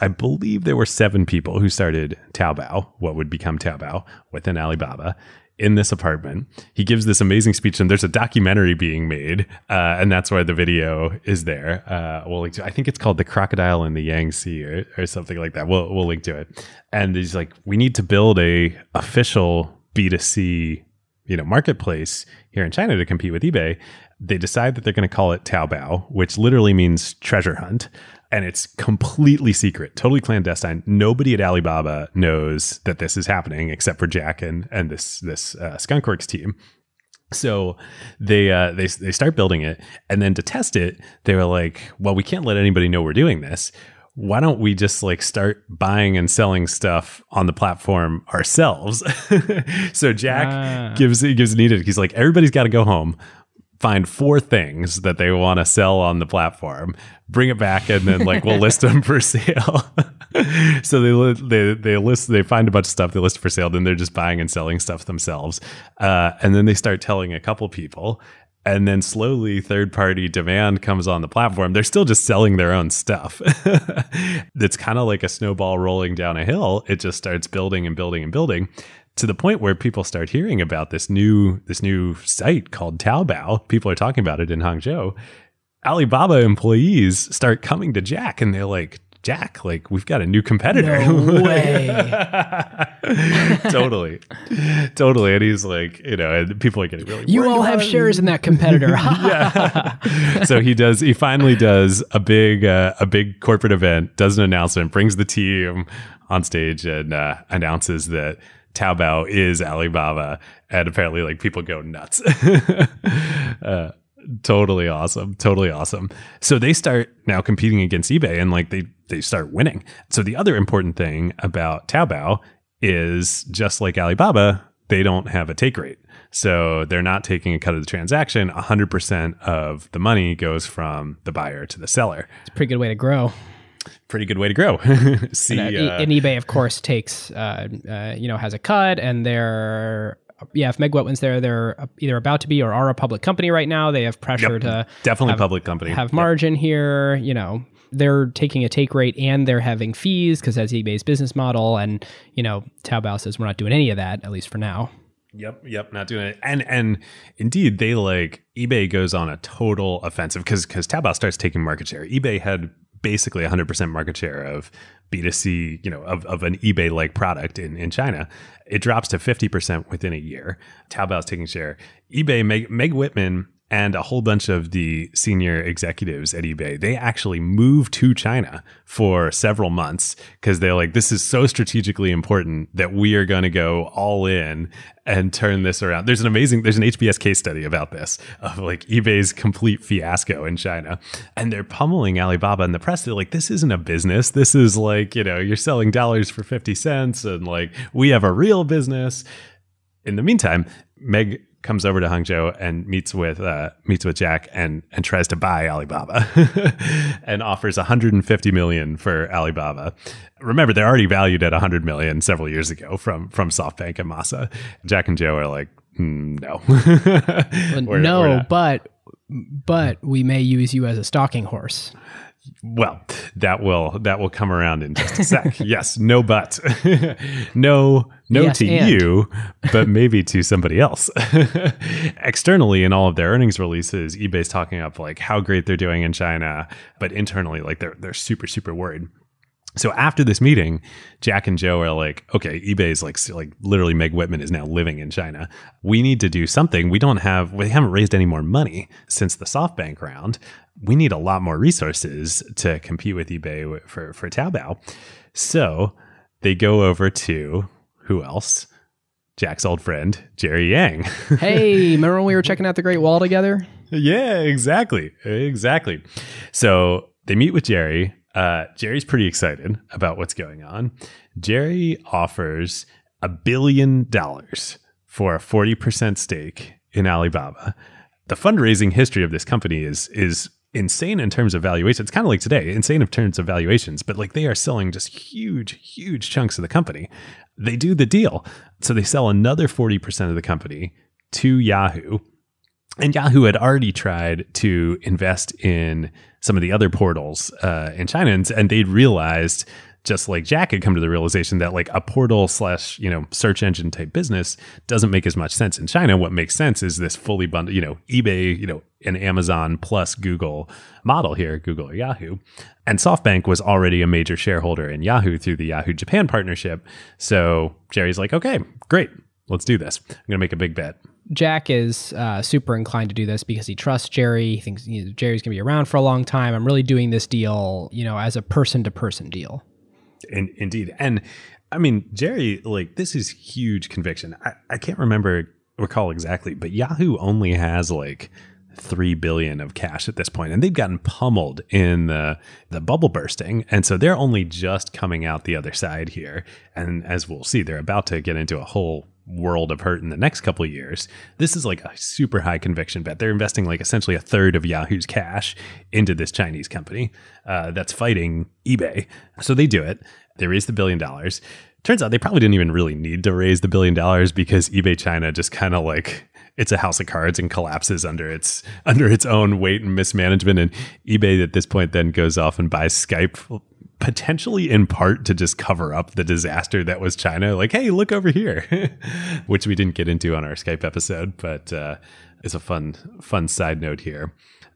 I believe there were seven people who started Taobao, what would become Taobao, within Alibaba. In this apartment, he gives this amazing speech, and there's a documentary being made, uh, and that's why the video is there. Uh, we'll link to, I think it's called "The Crocodile in the Yangtze" or, or something like that. We'll we'll link to it. And he's like, "We need to build a official B2C you know marketplace here in China to compete with eBay, they decide that they're going to call it Taobao, which literally means treasure hunt, and it's completely secret, totally clandestine. Nobody at Alibaba knows that this is happening except for Jack and and this this uh, Skunkworks team. So they uh, they they start building it, and then to test it, they were like, "Well, we can't let anybody know we're doing this. Why don't we just like start buying and selling stuff on the platform ourselves?" so Jack Ah. gives gives Anita. He's like, "Everybody's got to go home." Find four things that they want to sell on the platform, bring it back, and then like we'll list them for sale. so they li- they they list they find a bunch of stuff they list for sale. Then they're just buying and selling stuff themselves, uh, and then they start telling a couple people, and then slowly third party demand comes on the platform. They're still just selling their own stuff. it's kind of like a snowball rolling down a hill. It just starts building and building and building to the point where people start hearing about this new this new site called Taobao. People are talking about it in Hangzhou. Alibaba employees start coming to Jack and they're like, Jack, like we've got a new competitor. No way. totally. Totally. And he's like, you know, and people are getting really You all have shares in that competitor. yeah. so he does. He finally does a big, uh, a big corporate event. Does an announcement. Brings the team on stage and uh, announces that Taobao is Alibaba. And apparently, like people go nuts. uh, totally awesome. Totally awesome. So they start now competing against eBay, and like they they start winning. So the other important thing about Taobao is just like Alibaba, they don't have a take rate. So they're not taking a cut of the transaction. 100% of the money goes from the buyer to the seller. it's a pretty good way to grow. Pretty good way to grow. See, And, uh, e- uh, and eBay, of course, takes uh, uh, you know has a cut, and they're yeah. If Meg Whitman's there, they're either about to be or are a public company right now. They have pressure Yep. to definitely have- public company. have Yep. margin here. You know, they're taking a take rate and they're having fees because that's eBay's business model. And you know, Taobao says we're not doing any of that at least for now. Yep, yep, not doing it. And and indeed, they like eBay goes on a total offensive because because Taobao starts taking market share. eBay had basically 100% market share of B2C, you know, of, of an eBay like product in, in China. It drops to 50% within a year. Taobao's taking share. eBay, Meg, Meg Whitman and a whole bunch of the senior executives at eBay, they actually moved to China for several months because they're like, this is so strategically important that we are going to go all in and turn this around. There's an amazing, there's an HBS case study about this of like eBay's complete fiasco in China. And they're pummeling Alibaba in the press. They're like, this isn't a business. This is like, you know, you're selling dollars for 50 cents and like, we have a real business. In the meantime, Meg comes over to Hangzhou and meets with uh, meets with Jack and and tries to buy Alibaba and offers 150 million for Alibaba. Remember, they're already valued at 100 million several years ago from from SoftBank and Masa. Jack and Joe are like, "Mm, no, We're- we're no, but but we may use you as a stalking horse. Well, that will that will come around in just a sec. yes, no but. no no Yes, to and. you, but maybe to somebody else. Externally in all of their earnings releases, eBay's talking up like how great they're doing in China, but internally like they're they're super super worried. So after this meeting, Jack and Joe are like, okay, eBay's like like literally Meg Whitman is now living in China. We need to do something. We don't have we haven't raised any more money since the SoftBank round. We need a lot more resources to compete with eBay for for Taobao. So they go over to who else? Jack's old friend Jerry Yang. Hey, remember when we were checking out the Great Wall together? yeah, exactly. Exactly. So they meet with Jerry. Uh, Jerry's pretty excited about what's going on. Jerry offers a billion dollars for a 40% stake in Alibaba. The fundraising history of this company is is insane in terms of valuation. It's kind of like today, insane in terms of valuations, but like they are selling just huge, huge chunks of the company. They do the deal. So they sell another 40% of the company to Yahoo. And Yahoo had already tried to invest in some of the other portals uh, in China, and, and they'd realized just like Jack had come to the realization that like a portal slash you know search engine type business doesn't make as much sense in China. What makes sense is this fully bundled, you know, eBay, you know, an Amazon plus Google model here, Google or Yahoo. And SoftBank was already a major shareholder in Yahoo through the Yahoo Japan partnership. So Jerry's like, okay, great, let's do this. I'm gonna make a big bet. Jack is uh, super inclined to do this because he trusts Jerry. He thinks you know, Jerry's going to be around for a long time. I'm really doing this deal, you know, as a person to person deal. In, indeed. And I mean, Jerry, like, this is huge conviction. I, I can't remember, recall exactly, but Yahoo only has like, three billion of cash at this point, and they've gotten pummeled in the the bubble bursting, and so they're only just coming out the other side here. And as we'll see, they're about to get into a whole world of hurt in the next couple years. This is like a super high conviction bet. They're investing like essentially a third of Yahoo's cash into this Chinese company uh, that's fighting eBay. So they do it. They raise the billion dollars. Turns out they probably didn't even really need to raise the billion dollars because eBay China just kind of like it's a house of cards and collapses under its under its own weight and mismanagement. And eBay at this point then goes off and buys Skype potentially in part to just cover up the disaster that was China. Like, hey, look over here, which we didn't get into on our Skype episode, but uh, it's a fun fun side note here.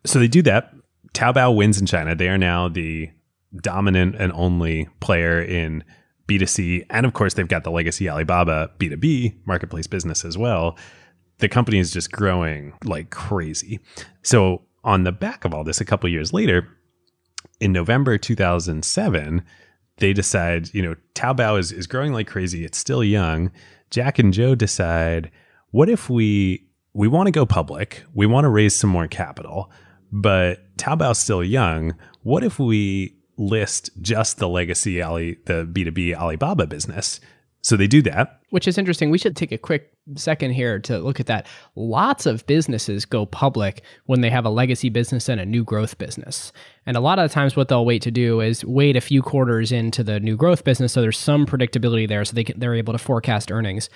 So they do that. Taobao wins in China. They are now the dominant and only player in B2C. And of course, they've got the legacy Alibaba B2B marketplace business as well. The company is just growing like crazy. So, on the back of all this, a couple years later, in November 2007, they decide, you know, Taobao is, is growing like crazy. It's still young. Jack and Joe decide, what if we we want to go public? We want to raise some more capital, but Taobao's still young. What if we list just the legacy Ali, the B2B Alibaba business. So they do that. Which is interesting. We should take a quick second here to look at that. Lots of businesses go public when they have a legacy business and a new growth business. And a lot of the times, what they'll wait to do is wait a few quarters into the new growth business so there's some predictability there so they can, they're able to forecast earnings.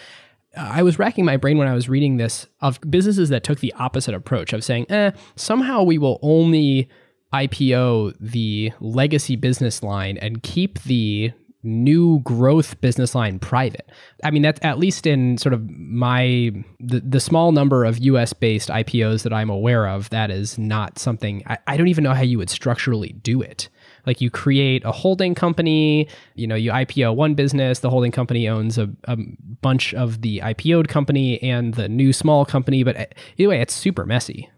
I was racking my brain when I was reading this of businesses that took the opposite approach of saying, eh, somehow we will only IPO the legacy business line and keep the new growth business line private. I mean, that's at least in sort of my the, the small number of US based IPOs that I'm aware of, that is not something I, I don't even know how you would structurally do it. Like you create a holding company, you know, you IPO one business, the holding company owns a, a bunch of the IPO'd company and the new small company. But uh, either way, it's super messy.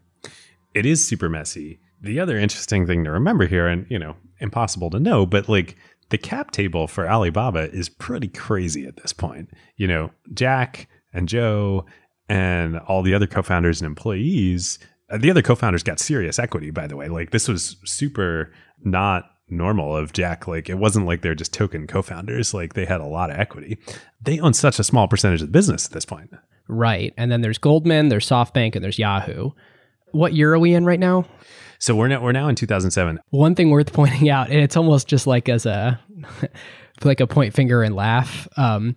It is super messy the other interesting thing to remember here, and you know, impossible to know, but like the cap table for Alibaba is pretty crazy at this point. You know, Jack and Joe and all the other co-founders and employees. Uh, the other co-founders got serious equity, by the way. Like this was super not normal of Jack. Like it wasn't like they're just token co-founders. Like they had a lot of equity. They own such a small percentage of the business at this point. Right. And then there's Goldman, there's SoftBank, and there's Yahoo. What year are we in right now? So we're now we're now in 2007. One thing worth pointing out, and it's almost just like as a like a point finger and laugh. Um,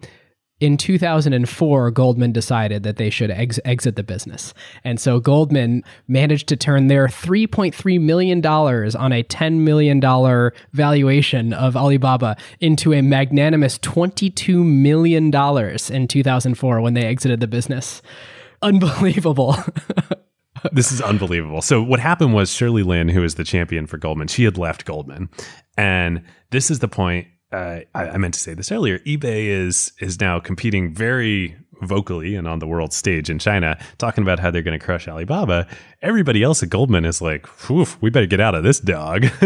in 2004, Goldman decided that they should ex- exit the business. And so Goldman managed to turn their $3.3 million on a $10 million valuation of Alibaba into a magnanimous $22 million in 2004 when they exited the business. Unbelievable. this is unbelievable. So what happened was Shirley Lin, who is the champion for Goldman, she had left Goldman, and this is the point. Uh, I, I meant to say this earlier. eBay is is now competing very vocally and on the world stage in China, talking about how they're going to crush Alibaba. Everybody else at Goldman is like, we better get out of this dog.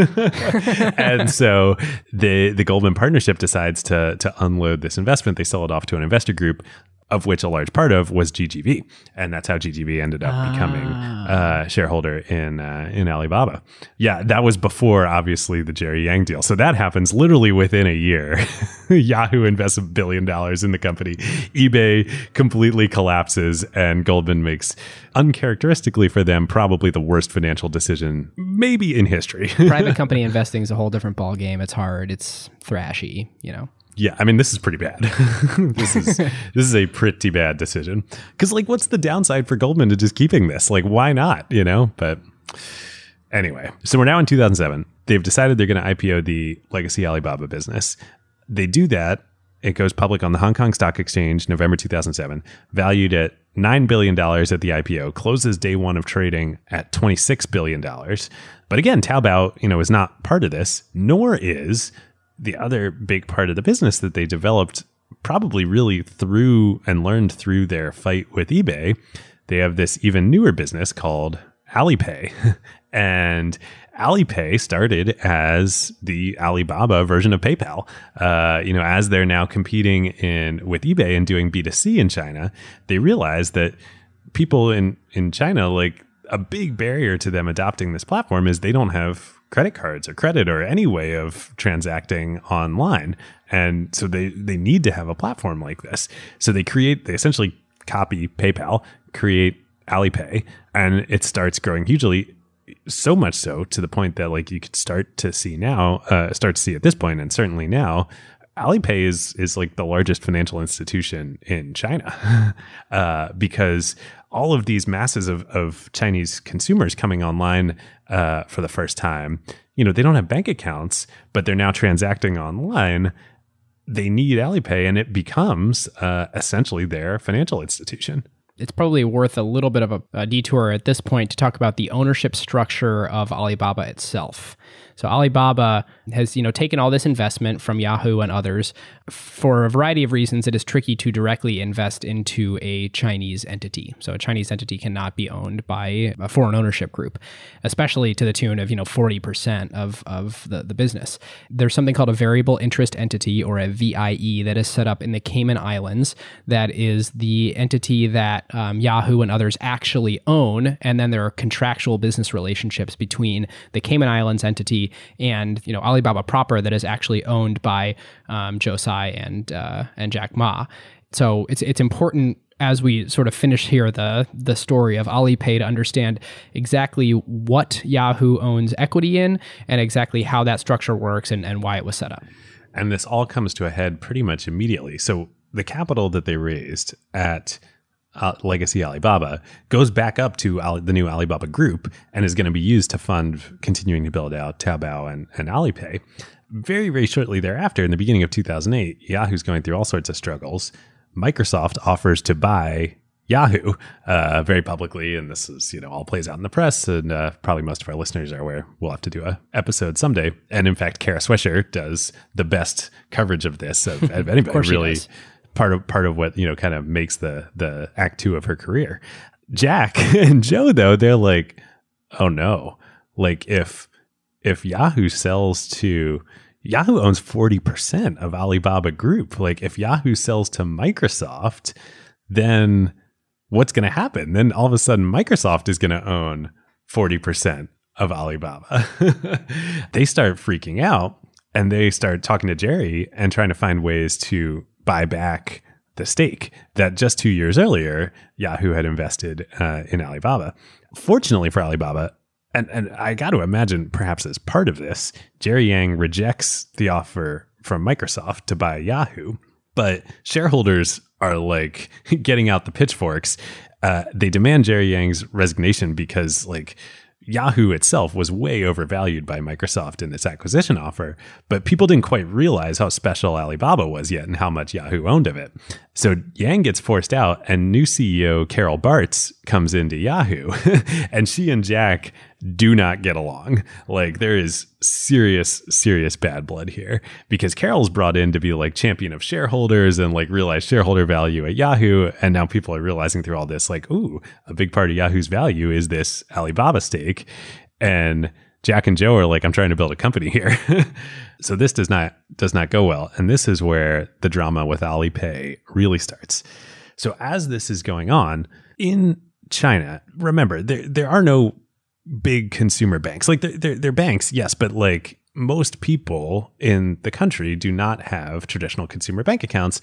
and so the the Goldman partnership decides to to unload this investment. They sell it off to an investor group of which a large part of was GGV, and that's how GGV ended up ah. becoming a shareholder in uh, in Alibaba. Yeah, that was before obviously the Jerry Yang deal. So that happens literally within a year. Yahoo invests a billion dollars in the company. eBay completely collapses, and Goldman makes uncharacteristically for them probably the worst financial decision maybe in history. Private company investing is a whole different ball game. It's hard. It's thrashy. You know. Yeah, I mean this is pretty bad. this is this is a pretty bad decision. Cuz like what's the downside for Goldman to just keeping this? Like why not, you know? But anyway, so we're now in 2007. They've decided they're going to IPO the legacy Alibaba business. They do that. It goes public on the Hong Kong Stock Exchange November 2007, valued at $9 billion at the IPO, closes day one of trading at $26 billion. But again, Taobao, you know, is not part of this, nor is the other big part of the business that they developed probably really through and learned through their fight with eBay, they have this even newer business called Alipay. and Alipay started as the Alibaba version of PayPal. Uh, you know, as they're now competing in with eBay and doing B2C in China, they realized that people in in China like a big barrier to them adopting this platform is they don't have credit cards or credit or any way of transacting online. And so they, they need to have a platform like this. So they create, they essentially copy PayPal, create Alipay, and it starts growing hugely. So much so to the point that like you could start to see now, uh, start to see at this point, and certainly now, Alipay is is like the largest financial institution in China uh, because all of these masses of, of Chinese consumers coming online uh, for the first time, you know, they don't have bank accounts, but they're now transacting online. They need Alipay, and it becomes uh, essentially their financial institution it's probably worth a little bit of a, a, detour at this point to talk about the ownership structure of Alibaba itself. So Alibaba has, you know, taken all this investment from Yahoo and others. For a variety of reasons, it is tricky to directly invest into a Chinese entity. So a Chinese entity cannot be owned by a foreign ownership group, especially to the tune of, you know, 40% of, of the, the business. There's something called a variable interest entity or a VIE that is set up in the Cayman Islands that is the entity that um, Yahoo and others actually own. And then there are contractual business relationships between the Cayman Islands entity and you know Alibaba proper that is actually owned by um, and uh, and Jack Ma. So it's it's important as we sort of finish here the the story of Alipay to understand exactly what Yahoo owns equity in and exactly how that structure works and, and why it was set up. And this all comes to a head pretty much immediately. So the capital that they raised at uh, legacy Alibaba goes back up to Ali, the new Alibaba group and is going to be used to fund continuing to build out Taobao and, and Alipay. Very, very shortly thereafter, in the beginning of 2008, Yahoo's going through all sorts of struggles. Microsoft offers to buy Yahoo uh, very publicly, and this is you know all plays out in the press, and uh, probably most of our listeners are aware. We'll have to do a episode someday, and in fact, Kara Swisher does the best coverage of this of, of anybody. of really, part of part of what you know kind of makes the the act two of her career. Jack and Joe though they're like, oh no, like if if Yahoo sells to Yahoo owns 40% of Alibaba Group. Like if Yahoo sells to Microsoft, then what's going to happen? Then all of a sudden Microsoft is going to own 40% of Alibaba. they start freaking out and they start talking to Jerry and trying to find ways to buy back the stake that just two years earlier Yahoo had invested uh, in Alibaba. Fortunately for Alibaba, and, and I got to imagine perhaps as part of this, Jerry Yang rejects the offer from Microsoft to buy Yahoo, but shareholders are like getting out the pitchforks. Uh, they demand Jerry Yang's resignation because, like, Yahoo itself was way overvalued by Microsoft in this acquisition offer, but people didn't quite realize how special Alibaba was yet and how much Yahoo owned of it. So Yang gets forced out, and new CEO Carol Bartz comes into Yahoo, and she and Jack do not get along. Like there is serious, serious bad blood here because Carol's brought in to be like champion of shareholders and like realize shareholder value at Yahoo. And now people are realizing through all this, like, ooh, a big part of Yahoo's value is this Alibaba stake. And Jack and Joe are like, I'm trying to build a company here. so this does not does not go well. And this is where the drama with Alipay really starts. So as this is going on in China, remember there there are no big consumer banks. Like they're, they're, they're banks, yes, but like most people in the country do not have traditional consumer bank accounts.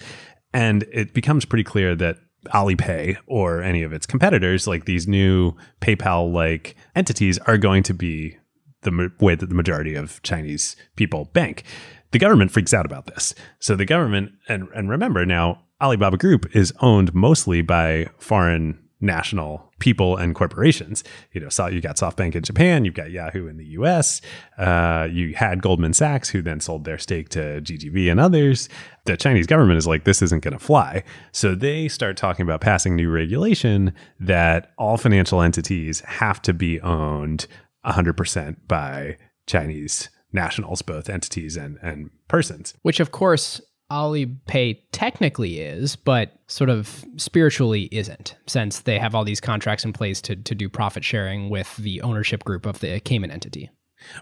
And it becomes pretty clear that Alipay or any of its competitors, like these new PayPal like entities, are going to be the way that the majority of Chinese people bank. The government freaks out about this. So the government, and, and remember now, Alibaba Group is owned mostly by foreign national people and corporations. You know, so you got SoftBank in Japan, you've got Yahoo in the U.S. Uh, you had Goldman Sachs, who then sold their stake to GGV and others. The Chinese government is like, this isn't going to fly. So they start talking about passing new regulation that all financial entities have to be owned 100% by Chinese nationals, both entities and, and persons. Which, of course, Alipay technically is, but sort of spiritually isn't, since they have all these contracts in place to, to do profit sharing with the ownership group of the Cayman entity.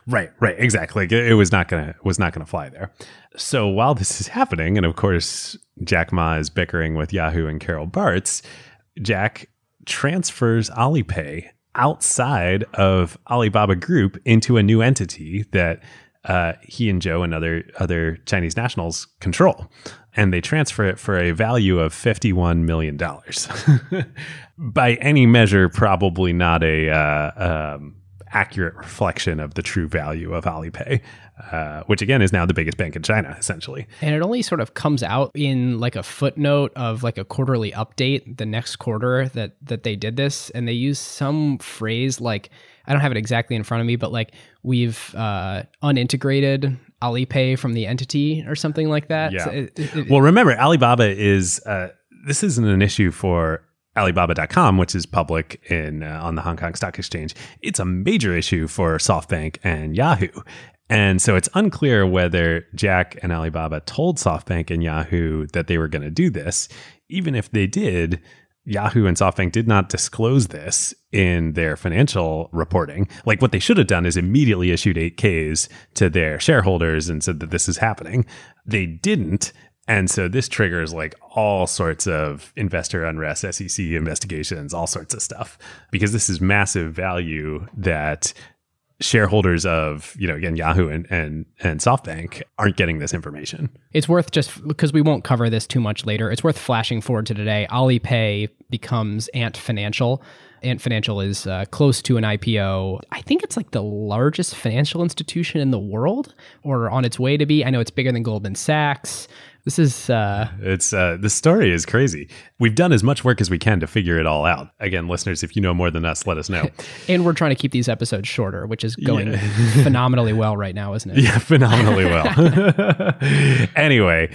Right, right, exactly. It was not gonna was not gonna fly there. So while this is happening, and of course Jack Ma is bickering with Yahoo and Carol Bartz, Jack transfers Alipay outside of Alibaba Group into a new entity that uh, he and Joe and other other Chinese nationals control, and they transfer it for a value of fifty one million dollars. By any measure, probably not a uh, um, accurate reflection of the true value of Alipay, uh, which again is now the biggest bank in China, essentially. And it only sort of comes out in like a footnote of like a quarterly update the next quarter that that they did this, and they use some phrase like I don't have it exactly in front of me, but like we've uh, unintegrated Alipay from the entity or something like that. Yeah. So it, it, well, remember, Alibaba is uh, this isn't an issue for Alibaba.com, which is public in uh, on the Hong Kong Stock Exchange. It's a major issue for SoftBank and Yahoo. And so it's unclear whether Jack and Alibaba told SoftBank and Yahoo that they were going to do this. Even if they did, Yahoo and SoftBank did not disclose this in their financial reporting. Like what they should have done is immediately issued 8Ks to their shareholders and said that this is happening. They didn't. And so this triggers like all sorts of investor unrest, SEC investigations, all sorts of stuff, because this is massive value that shareholders of you know again Yahoo and and and SoftBank aren't getting this information. It's worth just because we won't cover this too much later. It's worth flashing forward to today. Alipay becomes Ant Financial. Ant Financial is uh, close to an IPO. I think it's like the largest financial institution in the world, or on its way to be. I know it's bigger than Goldman Sachs. This is uh it's uh the story is crazy. We've done as much work as we can to figure it all out. Again, listeners, if you know more than us, let us know. and we're trying to keep these episodes shorter, which is going yeah. phenomenally well right now, isn't it? Yeah, phenomenally well. anyway,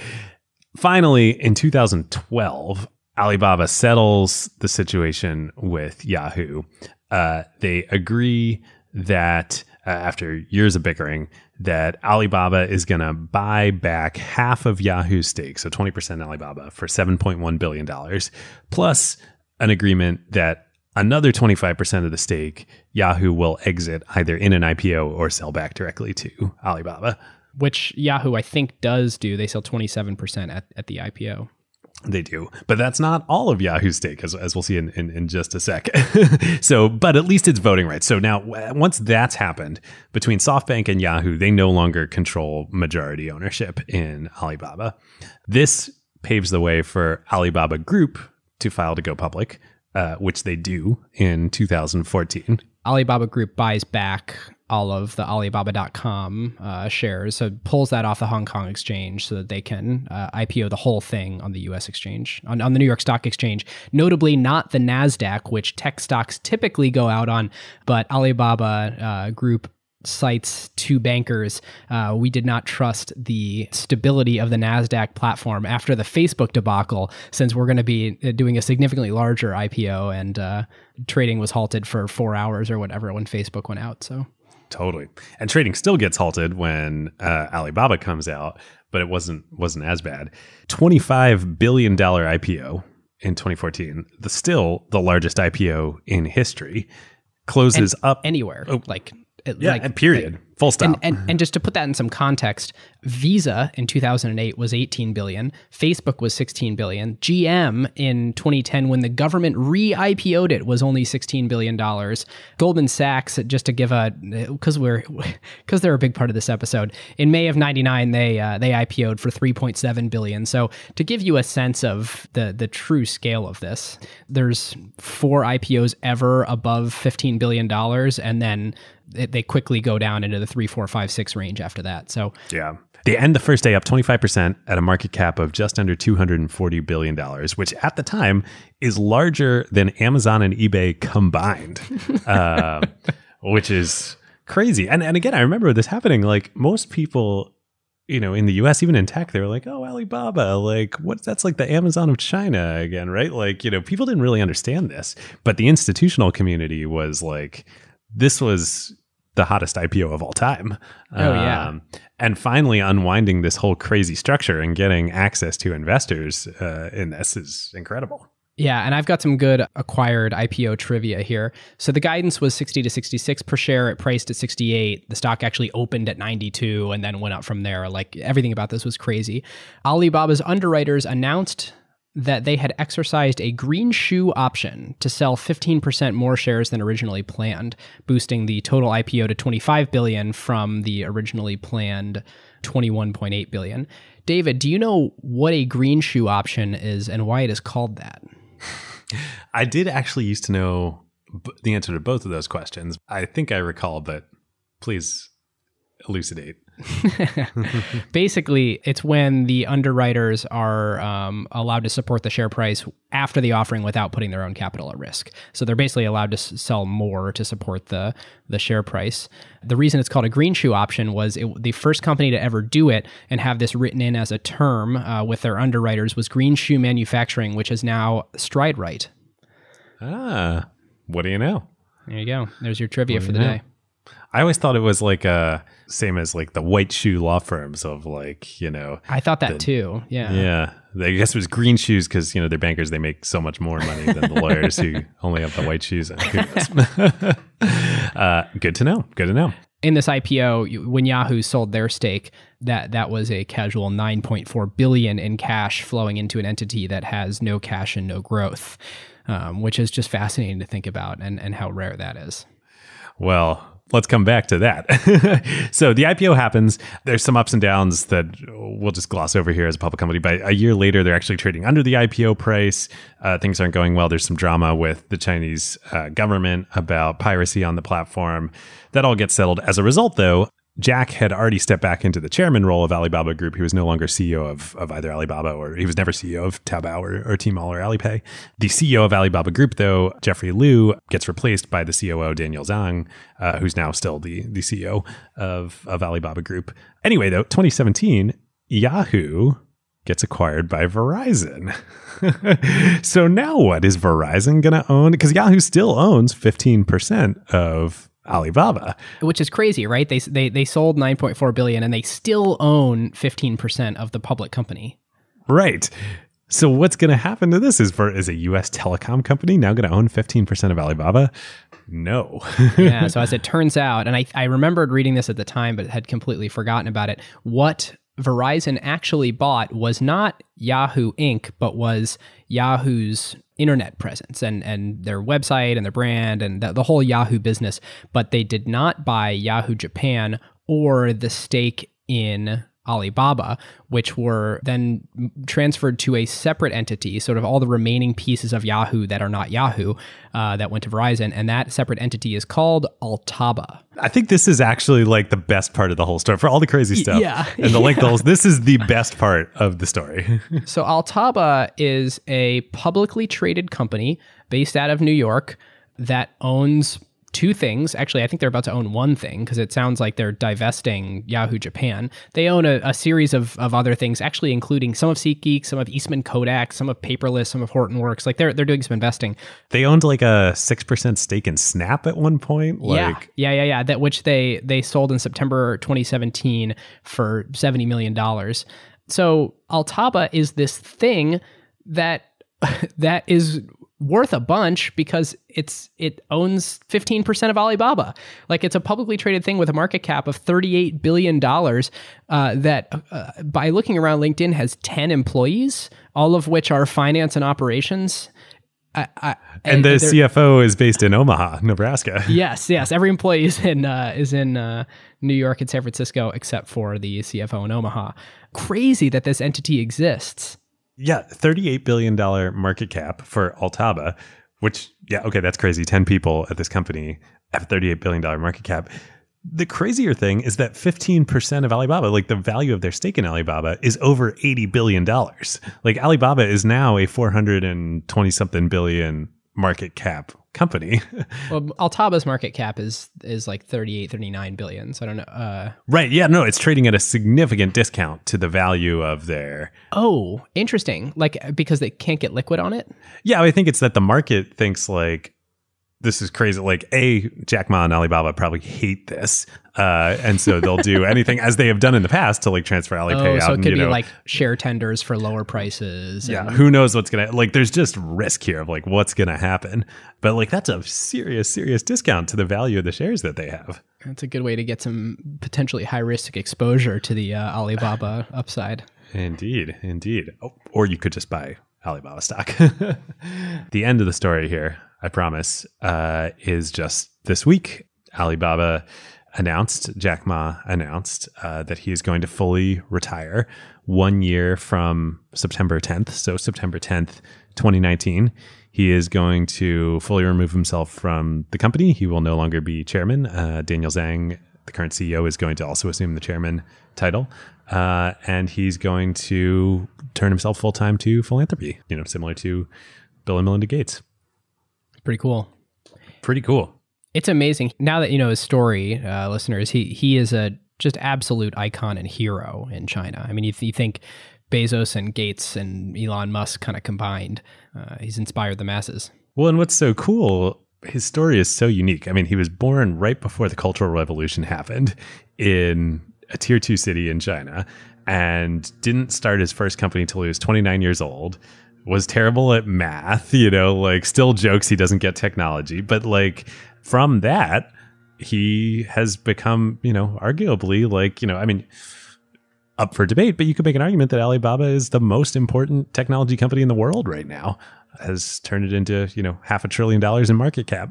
finally in 2012, Alibaba settles the situation with Yahoo. Uh, they agree that uh, after years of bickering, that Alibaba is going to buy back half of Yahoo's stake, so 20% Alibaba, for $7.1 billion, plus an agreement that another 25% of the stake Yahoo will exit either in an IPO or sell back directly to Alibaba. Which Yahoo, I think, does do. They sell 27% at, at the IPO. They do, but that's not all of Yahoo's stake, as, as we'll see in, in, in just a sec. so, but at least it's voting rights. So now, once that's happened between SoftBank and Yahoo, they no longer control majority ownership in Alibaba. This paves the way for Alibaba Group to file to go public, uh, which they do in 2014. Alibaba Group buys back all of the Alibaba.com uh, shares, so pulls that off the Hong Kong exchange so that they can uh, IPO the whole thing on the U.S. exchange, on, on the New York Stock Exchange. Notably, not the Nasdaq, which tech stocks typically go out on, but Alibaba uh, Group cites to bankers, uh, we did not trust the stability of the NASDAQ platform after the Facebook debacle, since we're going to be uh, doing a significantly larger IPO and uh, trading was halted for four hours or whatever when Facebook went out. So. Totally, and trading still gets halted when uh, Alibaba comes out, but it wasn't wasn't as bad. Twenty five billion dollar IPO in 2014, the still the largest IPO in history, closes and up anywhere. Oh, like Yeah, like, period. Full stop. and, and and just to put that in some context, Visa in 2008 was 18 billion, Facebook was 16 billion, GM in 2010 when the government re-IPO'd it was only 16 billion dollars. Goldman Sachs just to give a cuz we're cuz they're a big part of this episode. In May of 99 they uh, they IPO'd for 3.7 billion. So to give you a sense of the the true scale of this, there's four IPOs ever above 15 billion dollars and then they quickly go down into the three, four, five, six range after that. So yeah. They end the first day up 25% at a market cap of just under $240 billion, which at the time is larger than Amazon and eBay combined, uh, which is crazy. And, and again, I remember this happening. Like most people, you know, in the US, even in tech, they were like, oh, Alibaba, like what that's like the Amazon of China again, right? Like, you know, people didn't really understand this, but the institutional community was like, this was the hottest IPO of all time. Oh, yeah. Um, and finally unwinding this whole crazy structure and getting access to investors uh, in this is incredible. Yeah, and I've got some good acquired IPO trivia here. So the guidance was 60 to 66 per share. It priced at 68. The stock actually opened at 92 and then went up from there. Like everything about this was crazy. Alibaba's underwriters announced that they had exercised a green shoe option to sell 15% more shares than originally planned, boosting the total IPO to 25 billion from the originally planned 21.8 billion. David, do you know what a green shoe option is and why it is called that? I did actually used to know the answer to both of those questions. I think I recall, but please elucidate. Basically, it's when the underwriters are um, allowed to support the share price after the offering without putting their own capital at risk. So they're basically allowed to s- sell more to support the the share price. The reason it's called a green shoe option was it, the first company to ever do it and have this written in as a term uh, with their underwriters was Green Shoe Manufacturing, which is now Stride Rite. Ah, what do you know? There you go. There's your trivia for the know? day. I always thought it was like uh same as like the white shoe law firms of like you know I thought that too. Yeah. yeah I guess it was green shoes because you know they're bankers they make so much more money than the lawyers who only have the white shoes. Uh, good to know. Good to know. in this IPO, when Yahoo sold their stake, that that was a casual 9.4 billion in cash flowing into an entity that has no cash and no growth, um, which is just fascinating to think about and and how rare that is. Well, let's come back to that. so the IPO happens. There's some ups and downs that we'll just gloss over here as a public company. But a year later, they're actually trading under the IPO price. Uh, things aren't going well. There's some drama with the Chinese uh, government about piracy on the platform. That all gets settled. As a result, though, Jack had already stepped back into the chairman role of Alibaba Group. He was no longer CEO of, of either Alibaba or he was never CEO of Taobao or, or Tmall or Alipay. The CEO of Alibaba Group, though, Jeffrey Liu, gets replaced by the COO, Daniel Zhang, uh, who's now still the, the CEO of, of Alibaba Group. Anyway, though, 2017, Yahoo gets acquired by Verizon. so now what? Is Verizon going to own? Because Yahoo still owns 15% of Alibaba. Which is crazy, right? They they they sold 9.4 billion and they still own 15% of the public company. Right. So what's going to happen to this? Is for is a U.S. telecom company now going to own fifteen percent of Alibaba? No. yeah. So as it turns out, and I, I remembered reading this at the time, but had completely forgotten about it. What Verizon actually bought was not Yahoo Inc., but was Yahoo's internet presence and, and their website and their brand and the, the whole Yahoo business. But they did not buy Yahoo Japan or the stake in Alibaba, which were then transferred to a separate entity, sort of all the remaining pieces of Yahoo that are not Yahoo uh, that went to Verizon. And that separate entity is called Altaba. I think this is actually like the best part of the whole story for all the crazy stuff. yeah. And the length of the whole, this is the best part of the story. So Altaba is a publicly traded company based out of New York that owns two things. Actually, I think they're about to own one thing because it sounds like they're divesting Yahoo Japan. They own a, a series of, of other things, actually including some of SeatGeek, some of Eastman Kodak, some of Paperless, some of Hortonworks. Like they're they're doing some investing. they owned like a six percent stake in Snap at one point. Like yeah, yeah, yeah, yeah. That which they they sold in September 2017 for 70 million dollars. So Altaba is this thing that that is worth a bunch because it's it owns 15% of Alibaba. Like it's a publicly traded thing with a market cap of 38 billion dollars uh, that uh, by looking around LinkedIn has 10 employees, all of which are finance and operations. I, I, and the CFO is based in Omaha, Nebraska. Yes, yes. Every employee is in uh, is in uh, New York and San Francisco, except for the CFO in Omaha. Crazy that this entity exists. Yeah, $38 billion market cap for Altaba, which, yeah, okay, that's crazy. 10 people at this company have a $38 billion market cap. The crazier thing is that 15% of Alibaba, like the value of their stake in Alibaba, is over $80 billion. Like Alibaba is now a 420 something billion market cap company. well, Altaba's market cap is is like 38, 39 billion. So I don't know. Uh, right. Yeah. No, it's trading at a significant discount to the value of their. Oh, interesting. Like because they can't get liquid on it. Yeah, I think it's that the market thinks like this is crazy. Like, a Jack Ma and Alibaba probably hate this, uh, and so they'll do anything as they have done in the past to like transfer Alipay oh, out. So it and, could be know, like share tenders for lower prices. Yeah, who knows what's gonna like? There's just risk here of like what's gonna happen, but like that's a serious, serious discount to the value of the shares that they have. That's a good way to get some potentially high risk exposure to the uh, Alibaba upside. Indeed, indeed. Oh, or you could just buy Alibaba stock. the end of the story here, I promise, uh, is just this week. Alibaba announced, Jack Ma announced uh, that he is going to fully retire one year from September 10th. So, September 10th, 2019. He is going to fully remove himself from the company. He will no longer be chairman. Uh, Daniel Zhang, the current CEO, is going to also assume the chairman title. Uh, and he's going to turn himself full time to philanthropy, you know, similar to Bill and Melinda Gates. Pretty cool. Pretty cool. It's amazing. Now that you know his story, uh, listeners, he he is a just absolute icon and hero in China. I mean, you, th- you think Bezos and Gates and Elon Musk kind of combined, uh, he's inspired the masses. Well, and what's so cool, his story is so unique. I mean, he was born right before the Cultural Revolution happened in a tier two city in China and didn't start his first company until he was 29 years old was terrible at math, you know, like still jokes he doesn't get technology, but like from that, he has become, you know, arguably like, you know, I mean, up for debate, but you could make an argument that Alibaba is the most important technology company in the world right now, has turned it into, you know, half a trillion dollars in market cap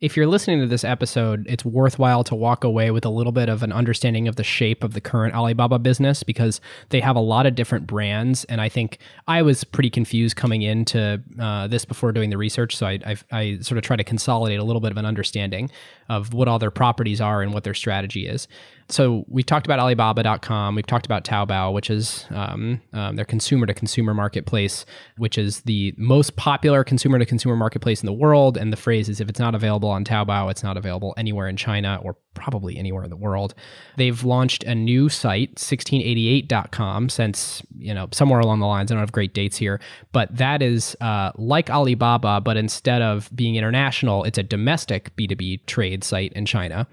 if you're listening to this episode, it's worthwhile to walk away with a little bit of an understanding of the shape of the current Alibaba business because they have a lot of different brands. And I think I was pretty confused coming into uh, this before doing the research. So I, I, I sort of try to consolidate a little bit of an understanding of what all their properties are and what their strategy is so we've talked about Alibaba.com. We've talked about Taobao, which is um, um, their consumer to consumer marketplace, which is the most popular consumer to consumer marketplace in the world. And the phrase is if it's not available on Taobao, it's not available anywhere in China or probably anywhere in the world. They've launched a new site, 1688.com, since, you know, somewhere along the lines. I don't have great dates here, but that is uh, like Alibaba, but instead of being international, it's a domestic B2B trade site in China.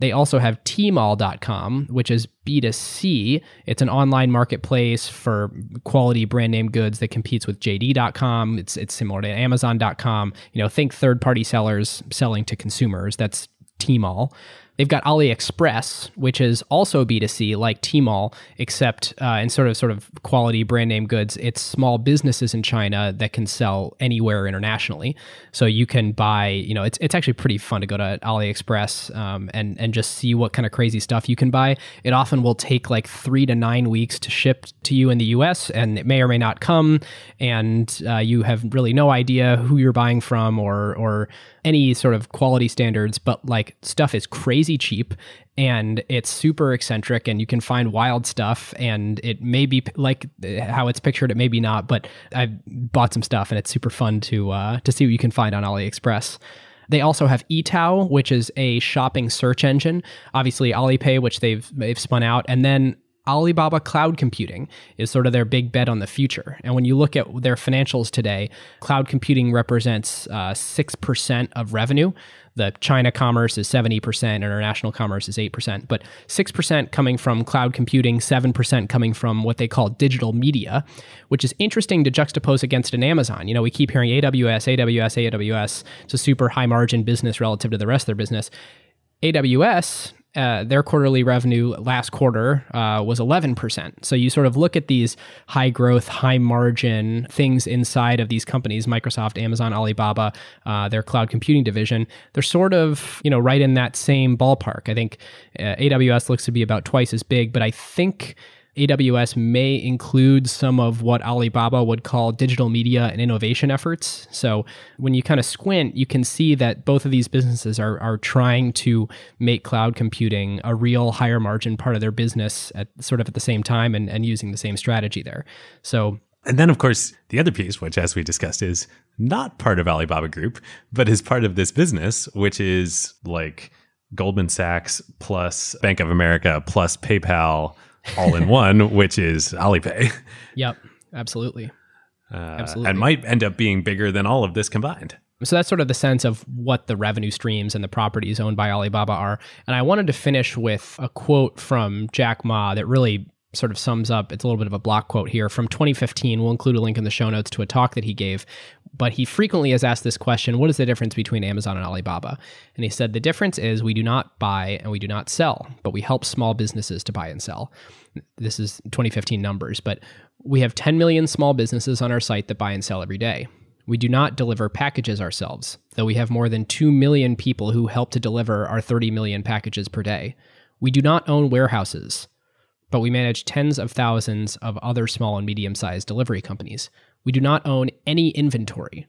They also have Tmall.com, which is B2C. It's an online marketplace for quality brand name goods that competes with JD.com. It's it's similar to Amazon.com. You know, think third party sellers selling to consumers. That's Tmall. They've got AliExpress, which is also B2C like Tmall, except uh, in sort of sort of quality brand name goods. It's small businesses in China that can sell anywhere internationally. So you can buy, you know, it's it's actually pretty fun to go to AliExpress um, and and just see what kind of crazy stuff you can buy. It often will take like three to nine weeks to ship to you in the U.S. and it may or may not come, and uh, you have really no idea who you're buying from or or any sort of quality standards. But like stuff is crazy cheap and it's super eccentric and you can find wild stuff and it may be like how it's pictured it may be not but i've bought some stuff and it's super fun to uh, to see what you can find on aliexpress they also have Etao, which is a shopping search engine. Obviously, Alipay, which they've they've spun out, and then Alibaba Cloud Computing is sort of their big bet on the future. And when you look at their financials today, cloud computing represents uh, 6% of revenue. The China commerce is 70%, international commerce is 8%, but 6% coming from cloud computing, 7% coming from what they call digital media, which is interesting to juxtapose against an Amazon. You know, we keep hearing AWS, AWS, AWS. It's a super high margin business relative to the rest of their business. AWS uh, their quarterly revenue last quarter uh, was 11%. So you sort of look at these high growth, high margin things inside of these companies Microsoft, Amazon, Alibaba, uh, their cloud computing division. They're sort of, you know, right in that same ballpark. I think uh, AWS looks to be about twice as big, but I think AWS may include some of what Alibaba would call digital media and innovation efforts. So when you kind of squint, you can see that both of these businesses are, are trying to make cloud computing a real higher margin part of their business at sort of at the same time and, and using the same strategy there. So and then, of course, the other piece, which, as we discussed, is not part of Alibaba Group, but is part of this business, which is like Goldman Sachs plus Bank of America plus PayPal all in one, which is Alipay. Yep, absolutely. Uh, absolutely. And might end up being bigger than all of this combined. So that's sort of the sense of what the revenue streams and the properties owned by Alibaba are. And I wanted to finish with a quote from Jack Ma that really sort of sums up it's a little bit of a block quote here. From 2015 we'll include a link in the show notes to a talk that he gave but he frequently has asked this question what is the difference between amazon and alibaba? And he said the difference is we do not buy and we do not sell but we help small businesses to buy and sell. This is 2015 numbers but we have 10 million small businesses on our site that buy and sell every day. We do not deliver packages ourselves though we have more than 2 million people who help to deliver our 30 million packages per day. We do not own warehouses but we manage tens of thousands of other small and medium sized delivery companies. We do not own any inventory,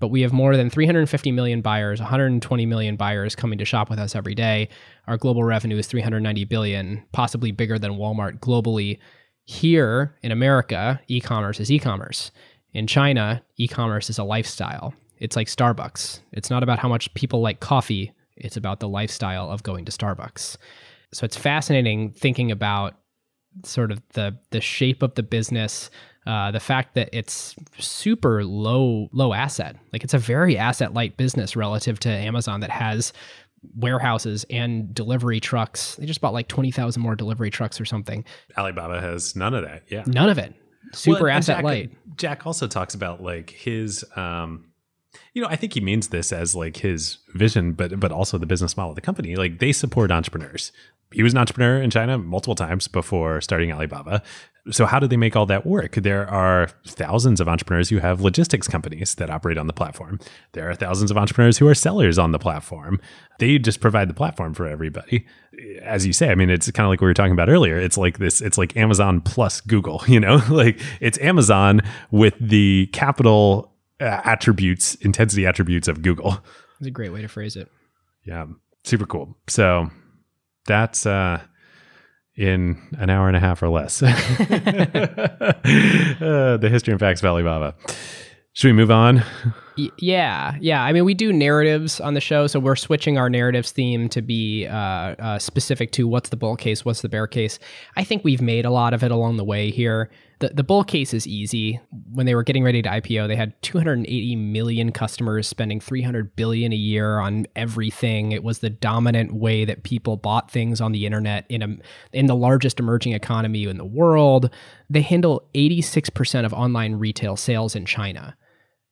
but we have more than 350 million buyers, 120 million buyers coming to shop with us every day. Our global revenue is 390 billion, possibly bigger than Walmart globally. Here in America, e commerce is e commerce. In China, e commerce is a lifestyle. It's like Starbucks. It's not about how much people like coffee, it's about the lifestyle of going to Starbucks. So it's fascinating thinking about sort of the the shape of the business, uh, the fact that it's super low low asset, like it's a very asset light business relative to Amazon that has warehouses and delivery trucks. They just bought like twenty thousand more delivery trucks or something. Alibaba has none of that. Yeah, none of it. Super well, asset Jack, light. Jack also talks about like his. Um, you know, I think he means this as like his vision, but but also the business model of the company. Like they support entrepreneurs he was an entrepreneur in China multiple times before starting Alibaba. So, how do they make all that work? There are thousands of entrepreneurs who have logistics companies that operate on the platform. There are thousands of entrepreneurs who are sellers on the platform. They just provide the platform for everybody. As you say, I mean, it's kind of like we were talking about earlier. It's like this, it's like Amazon plus Google, you know, like it's Amazon with the capital uh, attributes, intensity attributes of Google. That's a great way to phrase it. Yeah, super cool. So, that's uh, in an hour and a half or less. uh, the history and facts of Alibaba. Should we move on? yeah, yeah. I mean, we do narratives on the show, so we're switching our narratives theme to be uh, uh, specific to what's the bull case, what's the bear case. I think we've made a lot of it along the way here. The, the bull case is easy. When they were getting ready to IPO, they had 280 million customers spending 300 billion a year on everything. It was the dominant way that people bought things on the internet in a in the largest emerging economy in the world. They handle 86% of online retail sales in China.